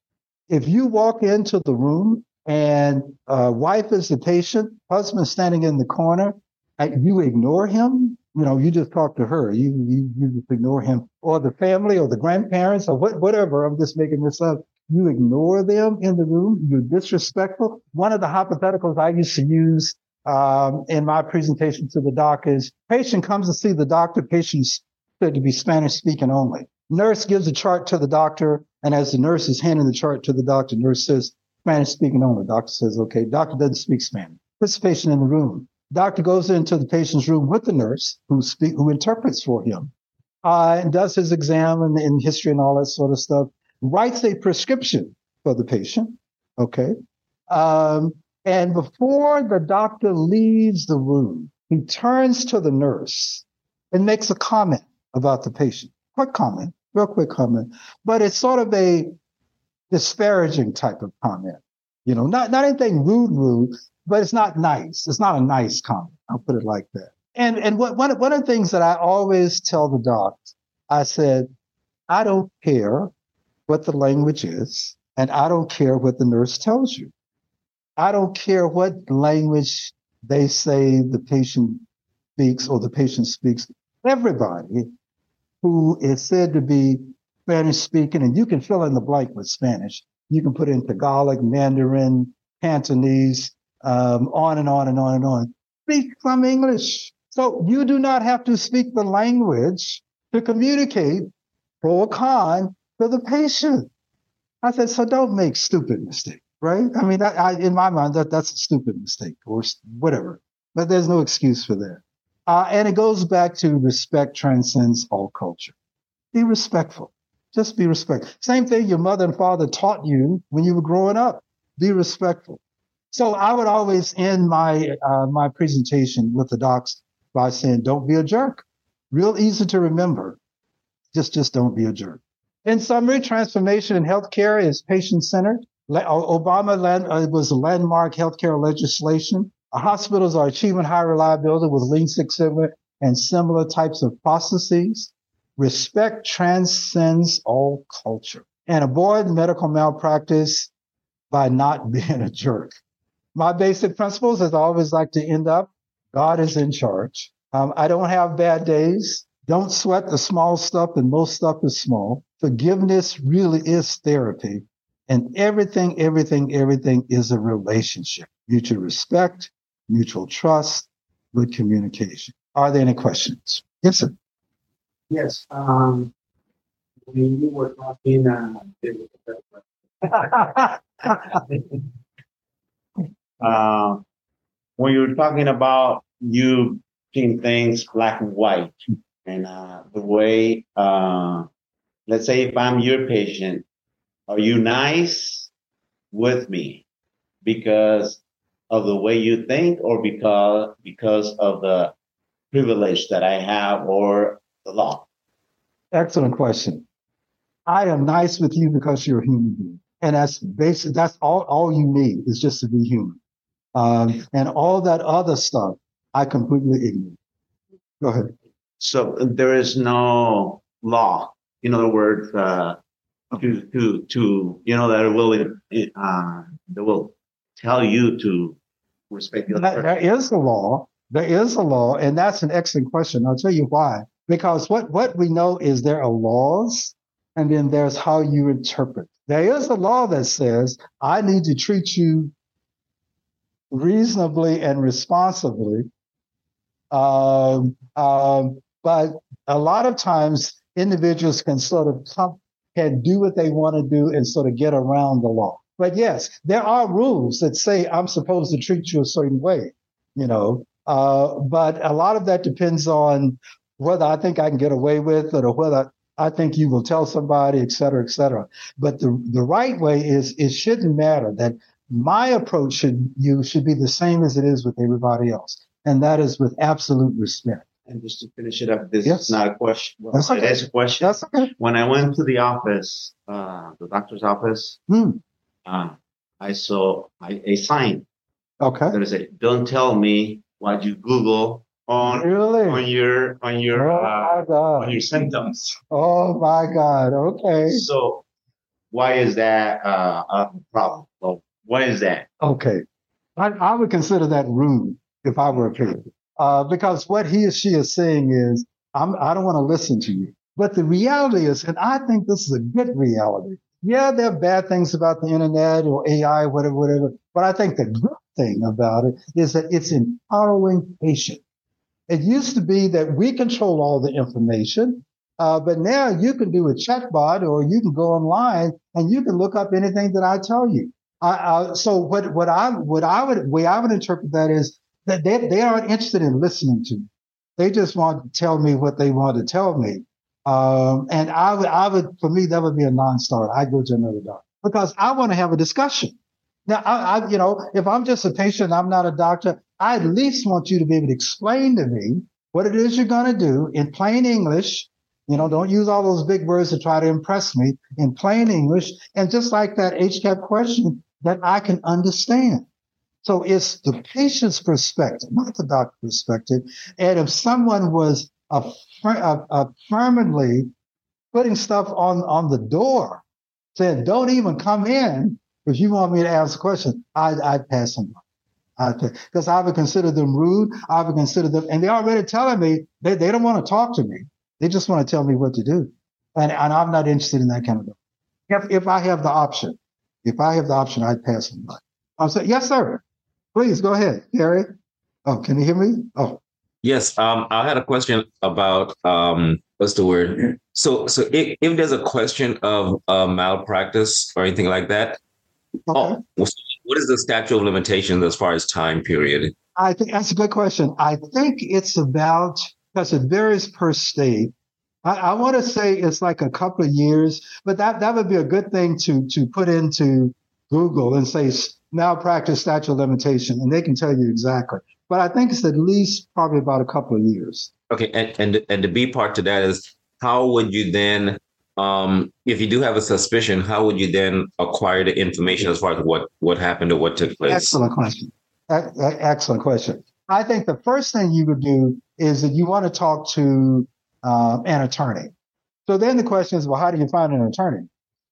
If you walk into the room and uh, wife is the patient, husband standing in the corner, you ignore him, you know, you just talk to her. You, you, you just ignore him or the family or the grandparents or what, whatever. I'm just making this up. You ignore them in the room. You're disrespectful. One of the hypotheticals I used to use um, in my presentation to the doc is patient comes to see the doctor. Patient's said to be Spanish speaking only. Nurse gives a chart to the doctor. And as the nurse is handing the chart to the doctor, nurse says, Spanish speaking only. Doctor says, okay. Doctor doesn't speak Spanish. Puts the patient in the room. Doctor goes into the patient's room with the nurse who speak, who interprets for him, uh, and does his exam and, and history and all that sort of stuff. Writes a prescription for the patient. Okay. Um, and before the doctor leaves the room, he turns to the nurse and makes a comment about the patient. Quick comment, real quick comment, but it's sort of a disparaging type of comment. You know, not, not anything rude, rude, but it's not nice. It's not a nice comment. I'll put it like that. And and what, one, one of the things that I always tell the docs, I said, I don't care what the language is, and I don't care what the nurse tells you. I don't care what language they say the patient speaks or the patient speaks. Everybody who is said to be Spanish speaking, and you can fill in the blank with Spanish. You can put in Tagalog, Mandarin, Cantonese, um, on and on and on and on. Speak some English. So you do not have to speak the language to communicate pro or con to the patient. I said, so don't make stupid mistakes, right? I mean, I, I, in my mind, that that's a stupid mistake or whatever, but there's no excuse for that. Uh, and it goes back to respect transcends all culture. Be respectful. Just be respectful. Same thing your mother and father taught you when you were growing up. Be respectful. So I would always end my uh, my presentation with the docs by saying, "Don't be a jerk." Real easy to remember. Just just don't be a jerk. In summary, transformation in healthcare is patient centered. Obama land, uh, was a landmark healthcare legislation. Our hospitals are achieving high reliability with Lean Six Sigma and similar types of processes. Respect transcends all culture and avoid medical malpractice by not being a jerk my basic principles is I always like to end up God is in charge. Um, I don't have bad days. Don't sweat the small stuff, and most stuff is small. Forgiveness really is therapy. And everything, everything, everything is a relationship. Mutual respect, mutual trust, good communication. Are there any questions? Yes, sir. Yes. Um, when you were talking, uh, uh, when you're talking about you seeing things black and white and uh, the way, uh, let's say if I'm your patient, are you nice with me because of the way you think or because, because of the privilege that I have or the law? Excellent question. I am nice with you because you're a human being. And that's basic. That's all, all you need is just to be human. Um, and all that other stuff, I completely ignore. Go ahead. so there is no law. In other words, uh, to to to you know that will uh, that will tell you to respect the other. There is a law. There is a law, and that's an excellent question. I'll tell you why. Because what what we know is there are laws, and then there's how you interpret. There is a law that says I need to treat you reasonably and responsibly. Um, um, but a lot of times individuals can sort of come, can do what they want to do and sort of get around the law. But yes, there are rules that say I'm supposed to treat you a certain way, you know. Uh, but a lot of that depends on whether I think I can get away with it or whether I think you will tell somebody, et cetera, et cetera. But the, the right way is it shouldn't matter that my approach should you should be the same as it is with everybody else. And that is with absolute respect. And just to finish it up, this yes. is not a question. Well, That's okay. It is a question. That's okay. When I went to the office, uh, the doctor's office, hmm. uh, I saw a, a sign. Okay. That is a, don't tell me what you Google on really? on your on your oh uh, on your symptoms. Oh my God! Okay. So, why is that uh, a problem? Well, why is that? Okay, I, I would consider that rude if I were a parent, uh, because what he or she is saying is, I'm, I don't want to listen to you. But the reality is, and I think this is a good reality. Yeah, there are bad things about the internet or AI, whatever, whatever. But I think the good thing about it is that it's empowering patients it used to be that we control all the information, uh, but now you can do a chatbot or you can go online and you can look up anything that I tell you. I, so what what I what I would way I would interpret that is that they they aren't interested in listening to me. They just want to tell me what they want to tell me. Um, and I would I would for me that would be a non-starter. I go to another doctor because I want to have a discussion. Now, I, I, you know, if I'm just a patient, I'm not a doctor. I at least want you to be able to explain to me what it is you're going to do in plain English. You know, don't use all those big words to try to impress me in plain English. And just like that HCAHPS question that I can understand. So it's the patient's perspective, not the doctor's perspective. And if someone was affirmatively putting stuff on, on the door, saying, don't even come in if you want me to ask a question, I, I'd pass them because I would consider them rude. I would consider them, and they're already telling me they, they don't want to talk to me. They just want to tell me what to do. And, and I'm not interested in that kind of thing. If, if I have the option, if I have the option, I'd pass them by. I'm saying, yes, sir. Please go ahead, Gary. Oh, can you hear me? Oh. Yes, um, I had a question about um, what's the word? So, so if, if there's a question of uh, malpractice or anything like that, okay. oh, what is the statute of limitations as far as time period? I think that's a good question. I think it's about because it varies per state. I, I want to say it's like a couple of years, but that that would be a good thing to to put into Google and say malpractice statute of limitation, and they can tell you exactly. But I think it's at least probably about a couple of years. Okay, and and and the B part to that is how would you then um, if you do have a suspicion, how would you then acquire the information as far as what what happened or what took place? Excellent question. Excellent question. I think the first thing you would do is that you want to talk to uh, an attorney. So then the question is, well, how do you find an attorney?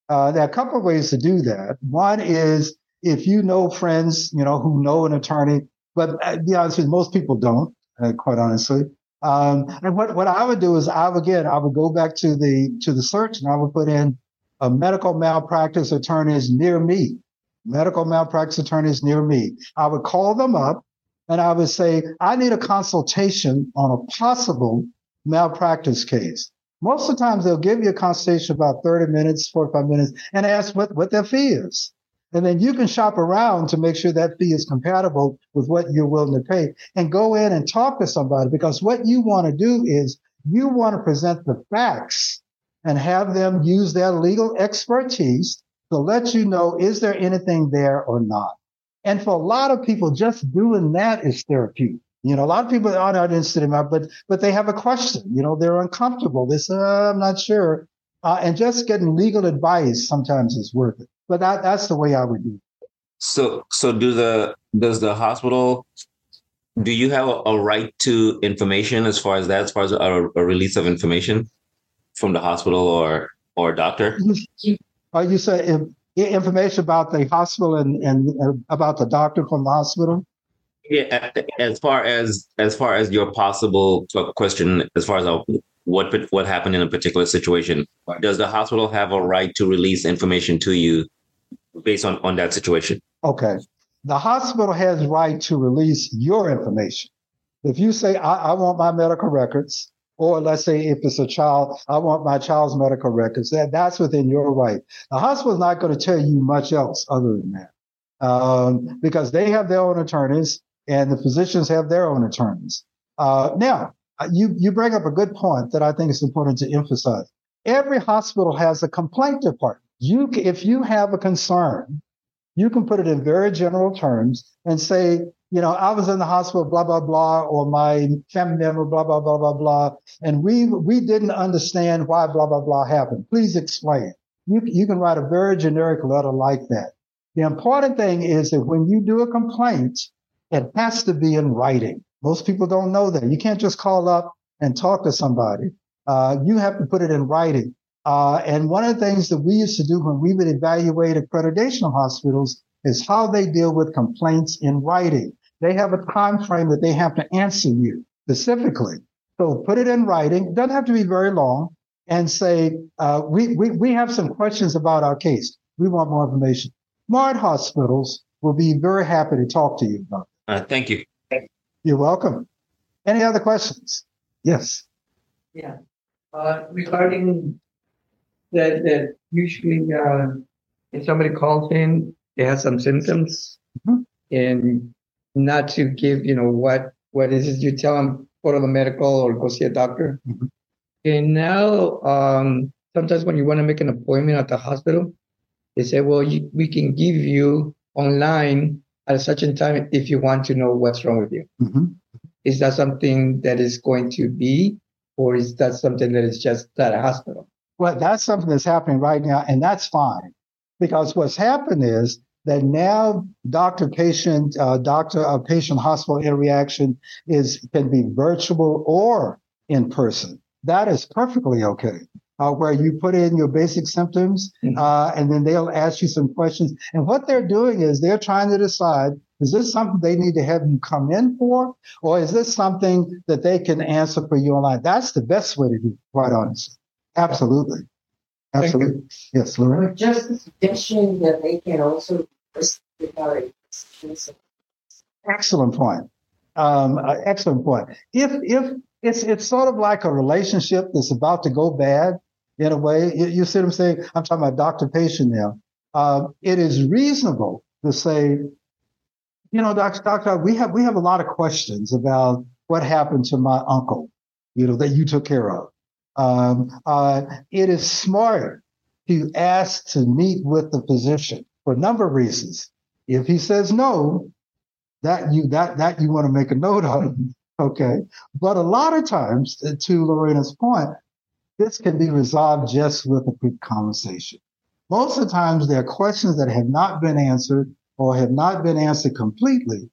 Uh, there are a couple of ways to do that. One is if you know friends, you know, who know an attorney, but uh, be honest with you, most people don't, uh, quite honestly. Um, and what, what I would do is I would again, I would go back to the, to the search and I would put in a medical malpractice attorneys near me, medical malpractice attorneys near me. I would call them up and I would say, I need a consultation on a possible malpractice case. Most of the times they'll give you a consultation about 30 minutes, 45 minutes and ask what, what their fee is. And then you can shop around to make sure that fee is compatible with what you're willing to pay and go in and talk to somebody because what you want to do is you want to present the facts and have them use their legal expertise to let you know, is there anything there or not? And for a lot of people, just doing that is therapeutic. You know, a lot of people are not interested in that, but but they have a question. You know, they're uncomfortable. They say, uh, "I'm not sure," uh, and just getting legal advice sometimes is worth it. But that that's the way I would do. It. So so do the does the hospital do you have a, a, right to information as far as that, as far as a, a, release of information from the hospital or or doctor? Are you say information about the hospital and, and about the doctor from the hospital? Yeah, as far as as far as your possible question, as far as a, what what happened in a particular situation, does the hospital have a right to release information to you based on on that situation? Okay, the hospital has right to release your information. If you say, I, I, want my medical records, or let's say if it's a child, I want my child's medical records, that, that's within your right. The hospital is not going to tell you much else other than that. Um, because they have their own attorneys and the physicians have their own attorneys. Uh, now, Uh, you, you bring up a good point that I think is important to emphasize. Every hospital has a complaint department. You, if you have a concern you can put it in very general terms and say, you know, I was in the hospital, blah, blah, blah, or my family member, blah, blah, blah, blah, blah. And we, we didn't understand why blah, blah, blah happened. Please explain. You, you can write a very generic letter like that. The important thing is that when you do a complaint, it has to be in writing. Most people don't know that. You can't just call up and talk to somebody. Uh, you have to put it in writing. Uh, and one of the things that we used to do when we would evaluate accreditation hospitals is how they deal with complaints in writing. They have a time frame that they have to answer you specifically. So put it in writing. It doesn't have to be very long and say, uh, we, we, we have some questions about our case. We want more information. Smart hospitals will be very happy to talk to you about it. Uh, thank you. You're welcome. Any other questions? Yes. Yeah. Uh, regarding that that usually uh, if somebody calls in, they have some symptoms, mm-hmm. and not to give you know what what is it you tell them go to the medical or go see a doctor. Mm-hmm. And now um, sometimes when you want to make an appointment at the hospital, they say, well, you, we can give you online at such a certain time if you want to know what's wrong with you. Mm-hmm. Is that something that is going to be, or is that something that is just at a hospital? Well, that's something that's happening right now, and that's fine because what's happened is that now doctor patient uh, doctor uh, patient hospital interaction is can be virtual or in person. That is perfectly okay. Uh, where you put in your basic symptoms, mm-hmm. uh, and then they'll ask you some questions. And what they're doing is they're trying to decide is this something they need to have you come in for, or is this something that they can answer for you online? That's the best way to do it, quite honestly. Absolutely. Absolutely. Yes, Lorraine. Just the suggestion that they can also Excellent point. Um, uh, excellent point. If if it's it's sort of like a relationship that's about to go bad in a way. You, you see what I'm saying? I'm talking about doctor patient now. Uh, it is reasonable to say, you know, doctor, doctor, we have we have a lot of questions about what happened to my uncle, you know, that you took care of. Um, uh, it is smart to ask to meet with the physician for a number of reasons. If he says no, that you that that you want to make a note of. Okay, but a lot of times, to Lorena's point, this can be resolved just with a quick conversation. Most of the times, there are questions that have not been answered or have not been answered completely,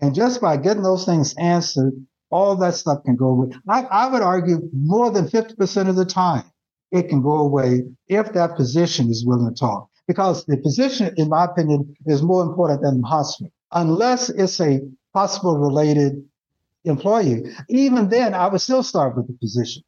and just by getting those things answered, all that stuff can go away. I, I would argue more than 50% of the time, it can go away if that physician is willing to talk. Because the physician, in my opinion, is more important than the hospital, unless it's a hospital related employee. Even then, I would still start with the physician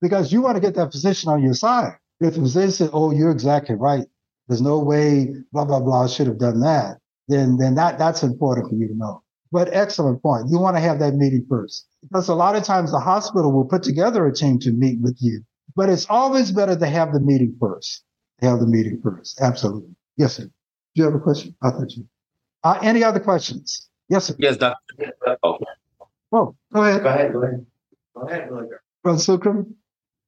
because you want to get that physician on your side. If the physician says, oh, you're exactly right. There's no way, blah, blah, blah, I should have done that. Then, then that, that's important for you to know. But excellent point. You want to have that meeting first because a lot of times the hospital will put together a team to meet with you, but it's always better to have the meeting first. Have the meeting first. Absolutely. Yes, sir. Do you have a question? I thought you. Uh, any other questions? Yes, sir. Yes, Doctor. Oh. oh, go ahead. Go ahead. Go ahead. Go ahead. Brother Sukram?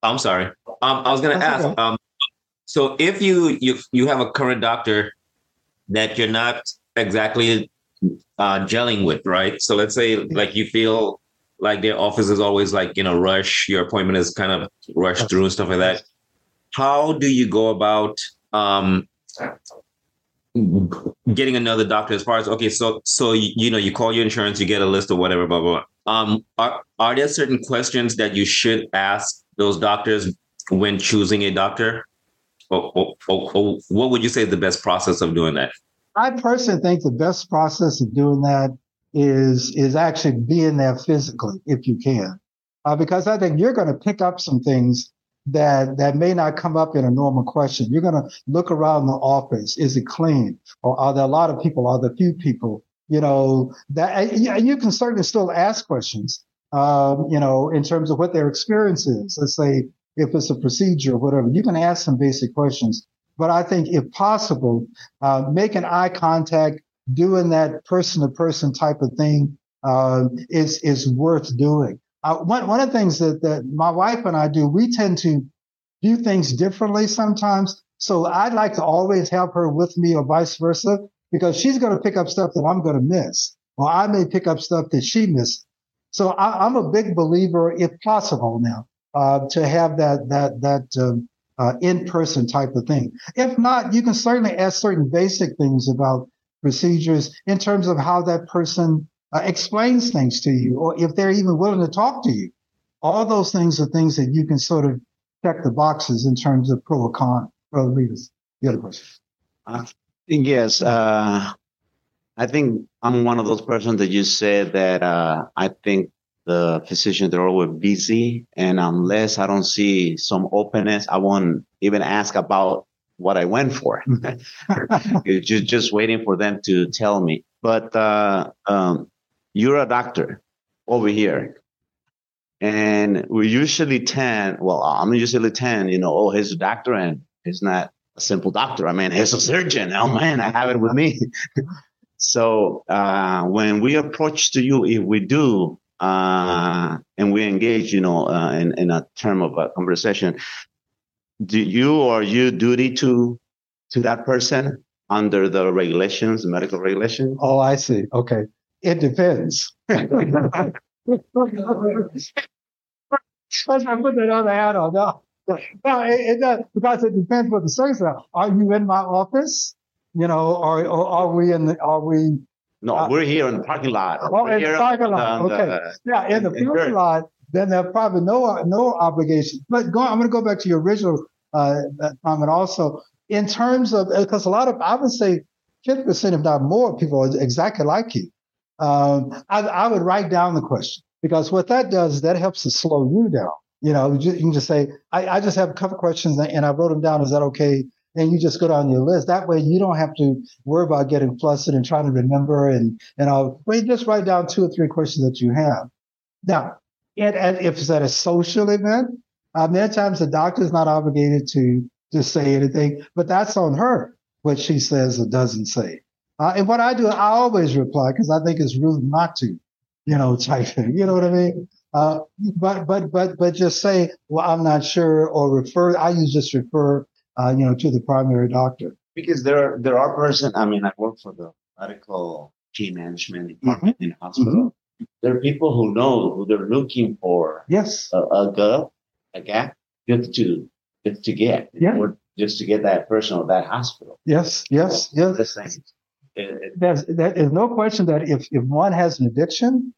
I'm sorry. Um, I was going to ask. Okay. Um, so if you you you have a current doctor that you're not exactly uh, gelling with, right? So let's say like you feel like their office is always like in a rush, your appointment is kind of rushed through and stuff like that. How do you go about um, getting another doctor as far as okay so so you, you, know you call your insurance you get a list or whatever blah blah, blah. Um are, are there certain questions that you should ask those doctors when choosing a doctor or, or, or, what would you say is the best process of doing that i personally think the best process of doing that is is actually being there physically if you can uh, because i think you're going to pick up some things that that may not come up in a normal question. You're going to look around the office. Is it clean? Or are there a lot of people? Are there few people? You know that you can certainly still ask questions. Um, you know, in terms of what their experience is. Let's say if it's a procedure or whatever, you can ask some basic questions. But I think if possible, uh, making eye contact, doing that person to person type of thing uh, is is worth doing uh, one, one of the things that, that my wife and I do, we tend to do things differently sometimes. So I'd like to always have her with me or vice versa, because she's going to pick up stuff that I'm going to miss, or I may pick up stuff that she missed. So I, am a big believer, if possible now, uh, to have that, that, that, um, uh, in-person type of thing. If not, you can certainly ask certain basic things about procedures in terms of how that person uh, explains things to you, or if they're even willing to talk to you. All those things are things that you can sort of check the boxes in terms of pro or con. Brother leaders, the other question. Yes, uh, I think I'm one of those persons that you said that uh, I think the physicians they're always busy, and unless I don't see some openness, I won't even ask about what I went for. just just waiting for them to tell me. But uh, um, you're a doctor over here. And we usually tend, well, I'm usually tend, you know, oh, he's a doctor and he's not a simple doctor. I mean, he's a surgeon. Oh man, I have it with me. so uh, when we approach to you, if we do, uh, and we engage, you know, uh, in, in a term of a conversation, do you or you duty to to that person under the regulations, medical regulations? Oh, I see. Okay. It depends. Let's not put that hat on. No, no it, it because it depends what the service are. Are you in my office? You know, or, or are we in the, are we? No, uh, we're here in the parking lot. Oh, we're in the parking lot. okay. The, yeah, in the parking lot, then there's probably no no obligation. But go, I'm going to go back to your original uh, comment also in terms of because a lot of I would say 50% if not more people are exactly like you um, I, I, would write down the question because what that does is that helps to slow you down. You know, you, can just say, I, I, just have a couple questions and I wrote them down. Is that okay? And you just go down your list. That way you don't have to worry about getting flustered and trying to remember and, and you just write down two or three questions that you have. Now, and, and if it's at a social event, uh, many times the doctor is not obligated to, to say anything, but that's on her, what she says or doesn't say. Uh, and what I do, I always reply because I think it's rude not to, you know, type thing. You know what I mean? Uh, but but but but just say, well, I'm not sure, or refer. I use just refer, uh, you know, to the primary doctor. Because there are there are person. I mean, I work for the medical key management department mm-hmm. in hospital. Mm-hmm. There are people who know who they're looking for. Yes, a, a gap, a gap, just to just to get, yeah, or just to get that person or that hospital. Yes, yes, yes. The same there's there's no question that if, if one has an addiction,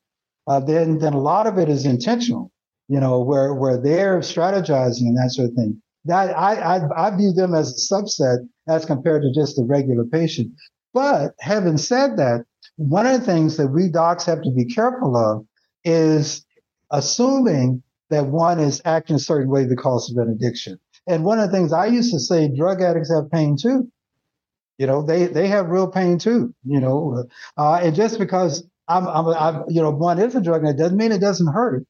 uh, then then a lot of it is intentional. You know, where where they're strategizing and that sort of thing. That I I, I view them as a subset as compared to just a regular patient. But having said that, one of the things that we docs have to be careful of is assuming that one is acting a certain way because of an addiction. And one of the things I used to say, drug addicts have pain too. You know, they they have real pain too. You know, uh, and just because I'm, I'm, I'm, you know, one is a drug, and it doesn't mean it doesn't hurt.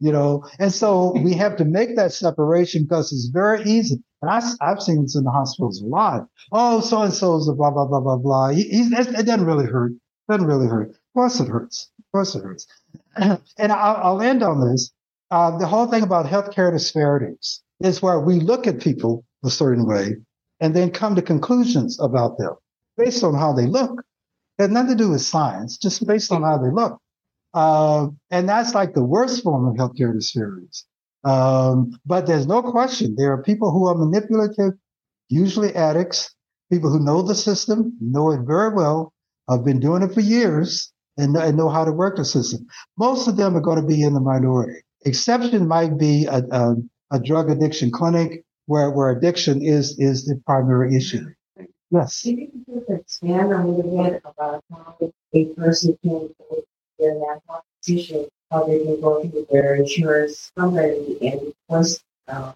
You know, and so we have to make that separation because it's very easy. And I, I've seen this in the hospitals a lot. Oh, so and so's a blah blah blah blah blah. He, it doesn't really hurt. Doesn't really hurt. Of course it hurts. Of course it hurts. And I'll, I'll end on this. Uh, the whole thing about healthcare disparities is where we look at people a certain way and then come to conclusions about them based on how they look. It has nothing to do with science, just based on how they look. Uh, and that's like the worst form of healthcare disparities. Um, but there's no question there are people who are manipulative, usually addicts, people who know the system, know it very well, have been doing it for years, and, and know how to work the system. Most of them are going to be in the minority. Exception might be a, a, a drug addiction clinic where, where addiction is, is the primary issue. Yes. Can you expand a little bit about how a person can get their medical position, how they can go to their insurance company and request um,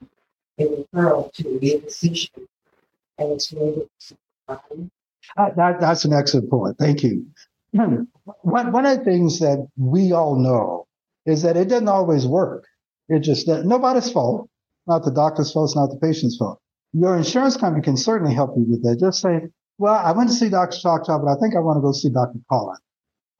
a referral to the physician and explain it to uh, that, that's an excellent point. Thank you. one, one of the things that we all know is that it doesn't always work. It just nobody's fault, not the doctor's fault, it's not the patient's fault. Your insurance company can certainly help you with that. Just say, well, I went to see Dr. Choctaw, but I think I want to go see Dr. Collin.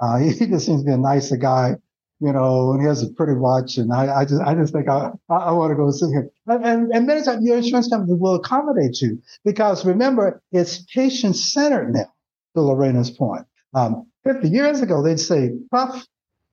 Uh, he, just seems to be a nicer guy, you know, and he has a pretty watch. And I, I just, I just think I, I, want to go see him. And, and, and many times your insurance company will accommodate you because remember, it's patient centered now, to Lorena's point. Um, 50 years ago, they'd say, puff,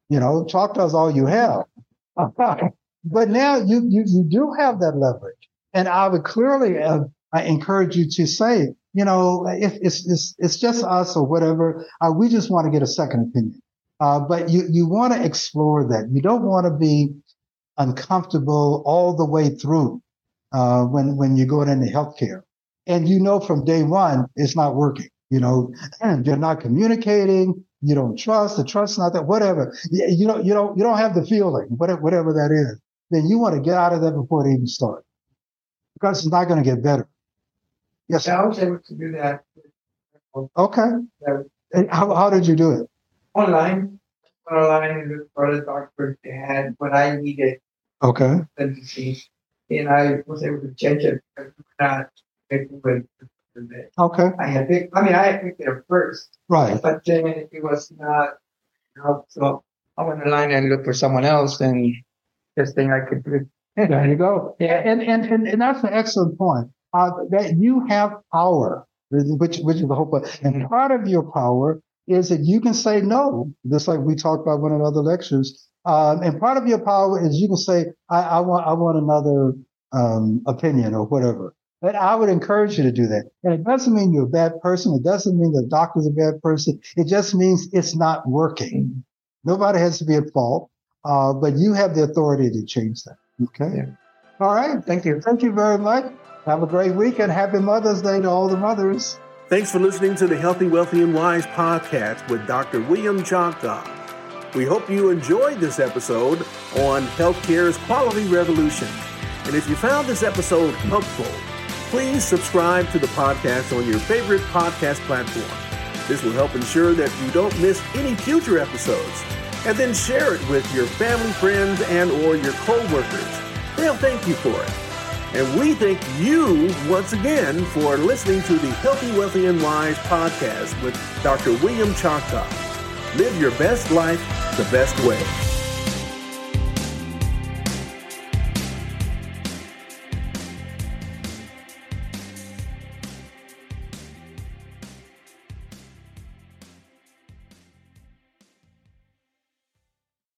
you know, Choctaw's all you have. but now you, you, you do have that leverage. And I would clearly uh, I encourage you to say, you know, if it's, it's, it's just us or whatever, uh, we just want to get a second opinion. Uh, but you, you want to explore that. You don't want to be uncomfortable all the way through, uh, when, when you go into healthcare. And you know from day one, it's not working. You know, you're not communicating. You don't trust. The trust's not that. Whatever. You, you don't. You don't. You don't have the feeling. Whatever. Whatever that is. Then you want to get out of that before it even start, because it's not going to get better. Yes. I was able to do that. Okay. And how how did you do it? Online. Online for the doctor they had what I needed. Okay. The disease, and I was able to change it. Not with Okay. I had picked, I mean, I had picked it first. Right. But then it was not, you know, so I went online and looked for someone else and this thing I could do. There you go. Yeah. And, and, and, and that's an excellent point. Uh, that you have power, which, which is the whole point. And part of your power is that you can say no, just like we talked about one of the other lectures. Um, and part of your power is you can say, I, I want, I want another, um, opinion or whatever. But I would encourage you to do that. And it doesn't mean you're a bad person. It doesn't mean the doctor's a bad person. It just means it's not working. Nobody has to be at fault, uh, but you have the authority to change that. Okay. Yeah. All right. Thank you. Thank you very much. Have a great week and happy Mother's Day to all the mothers. Thanks for listening to the Healthy, Wealthy, and Wise podcast with Dr. William Choctaw. We hope you enjoyed this episode on healthcare's quality revolution. And if you found this episode helpful, please subscribe to the podcast on your favorite podcast platform. This will help ensure that you don't miss any future episodes. And then share it with your family, friends, and or your co-workers. They'll thank you for it. And we thank you once again for listening to the Healthy, Wealthy, and Wise podcast with Dr. William Choctaw. Live your best life the best way.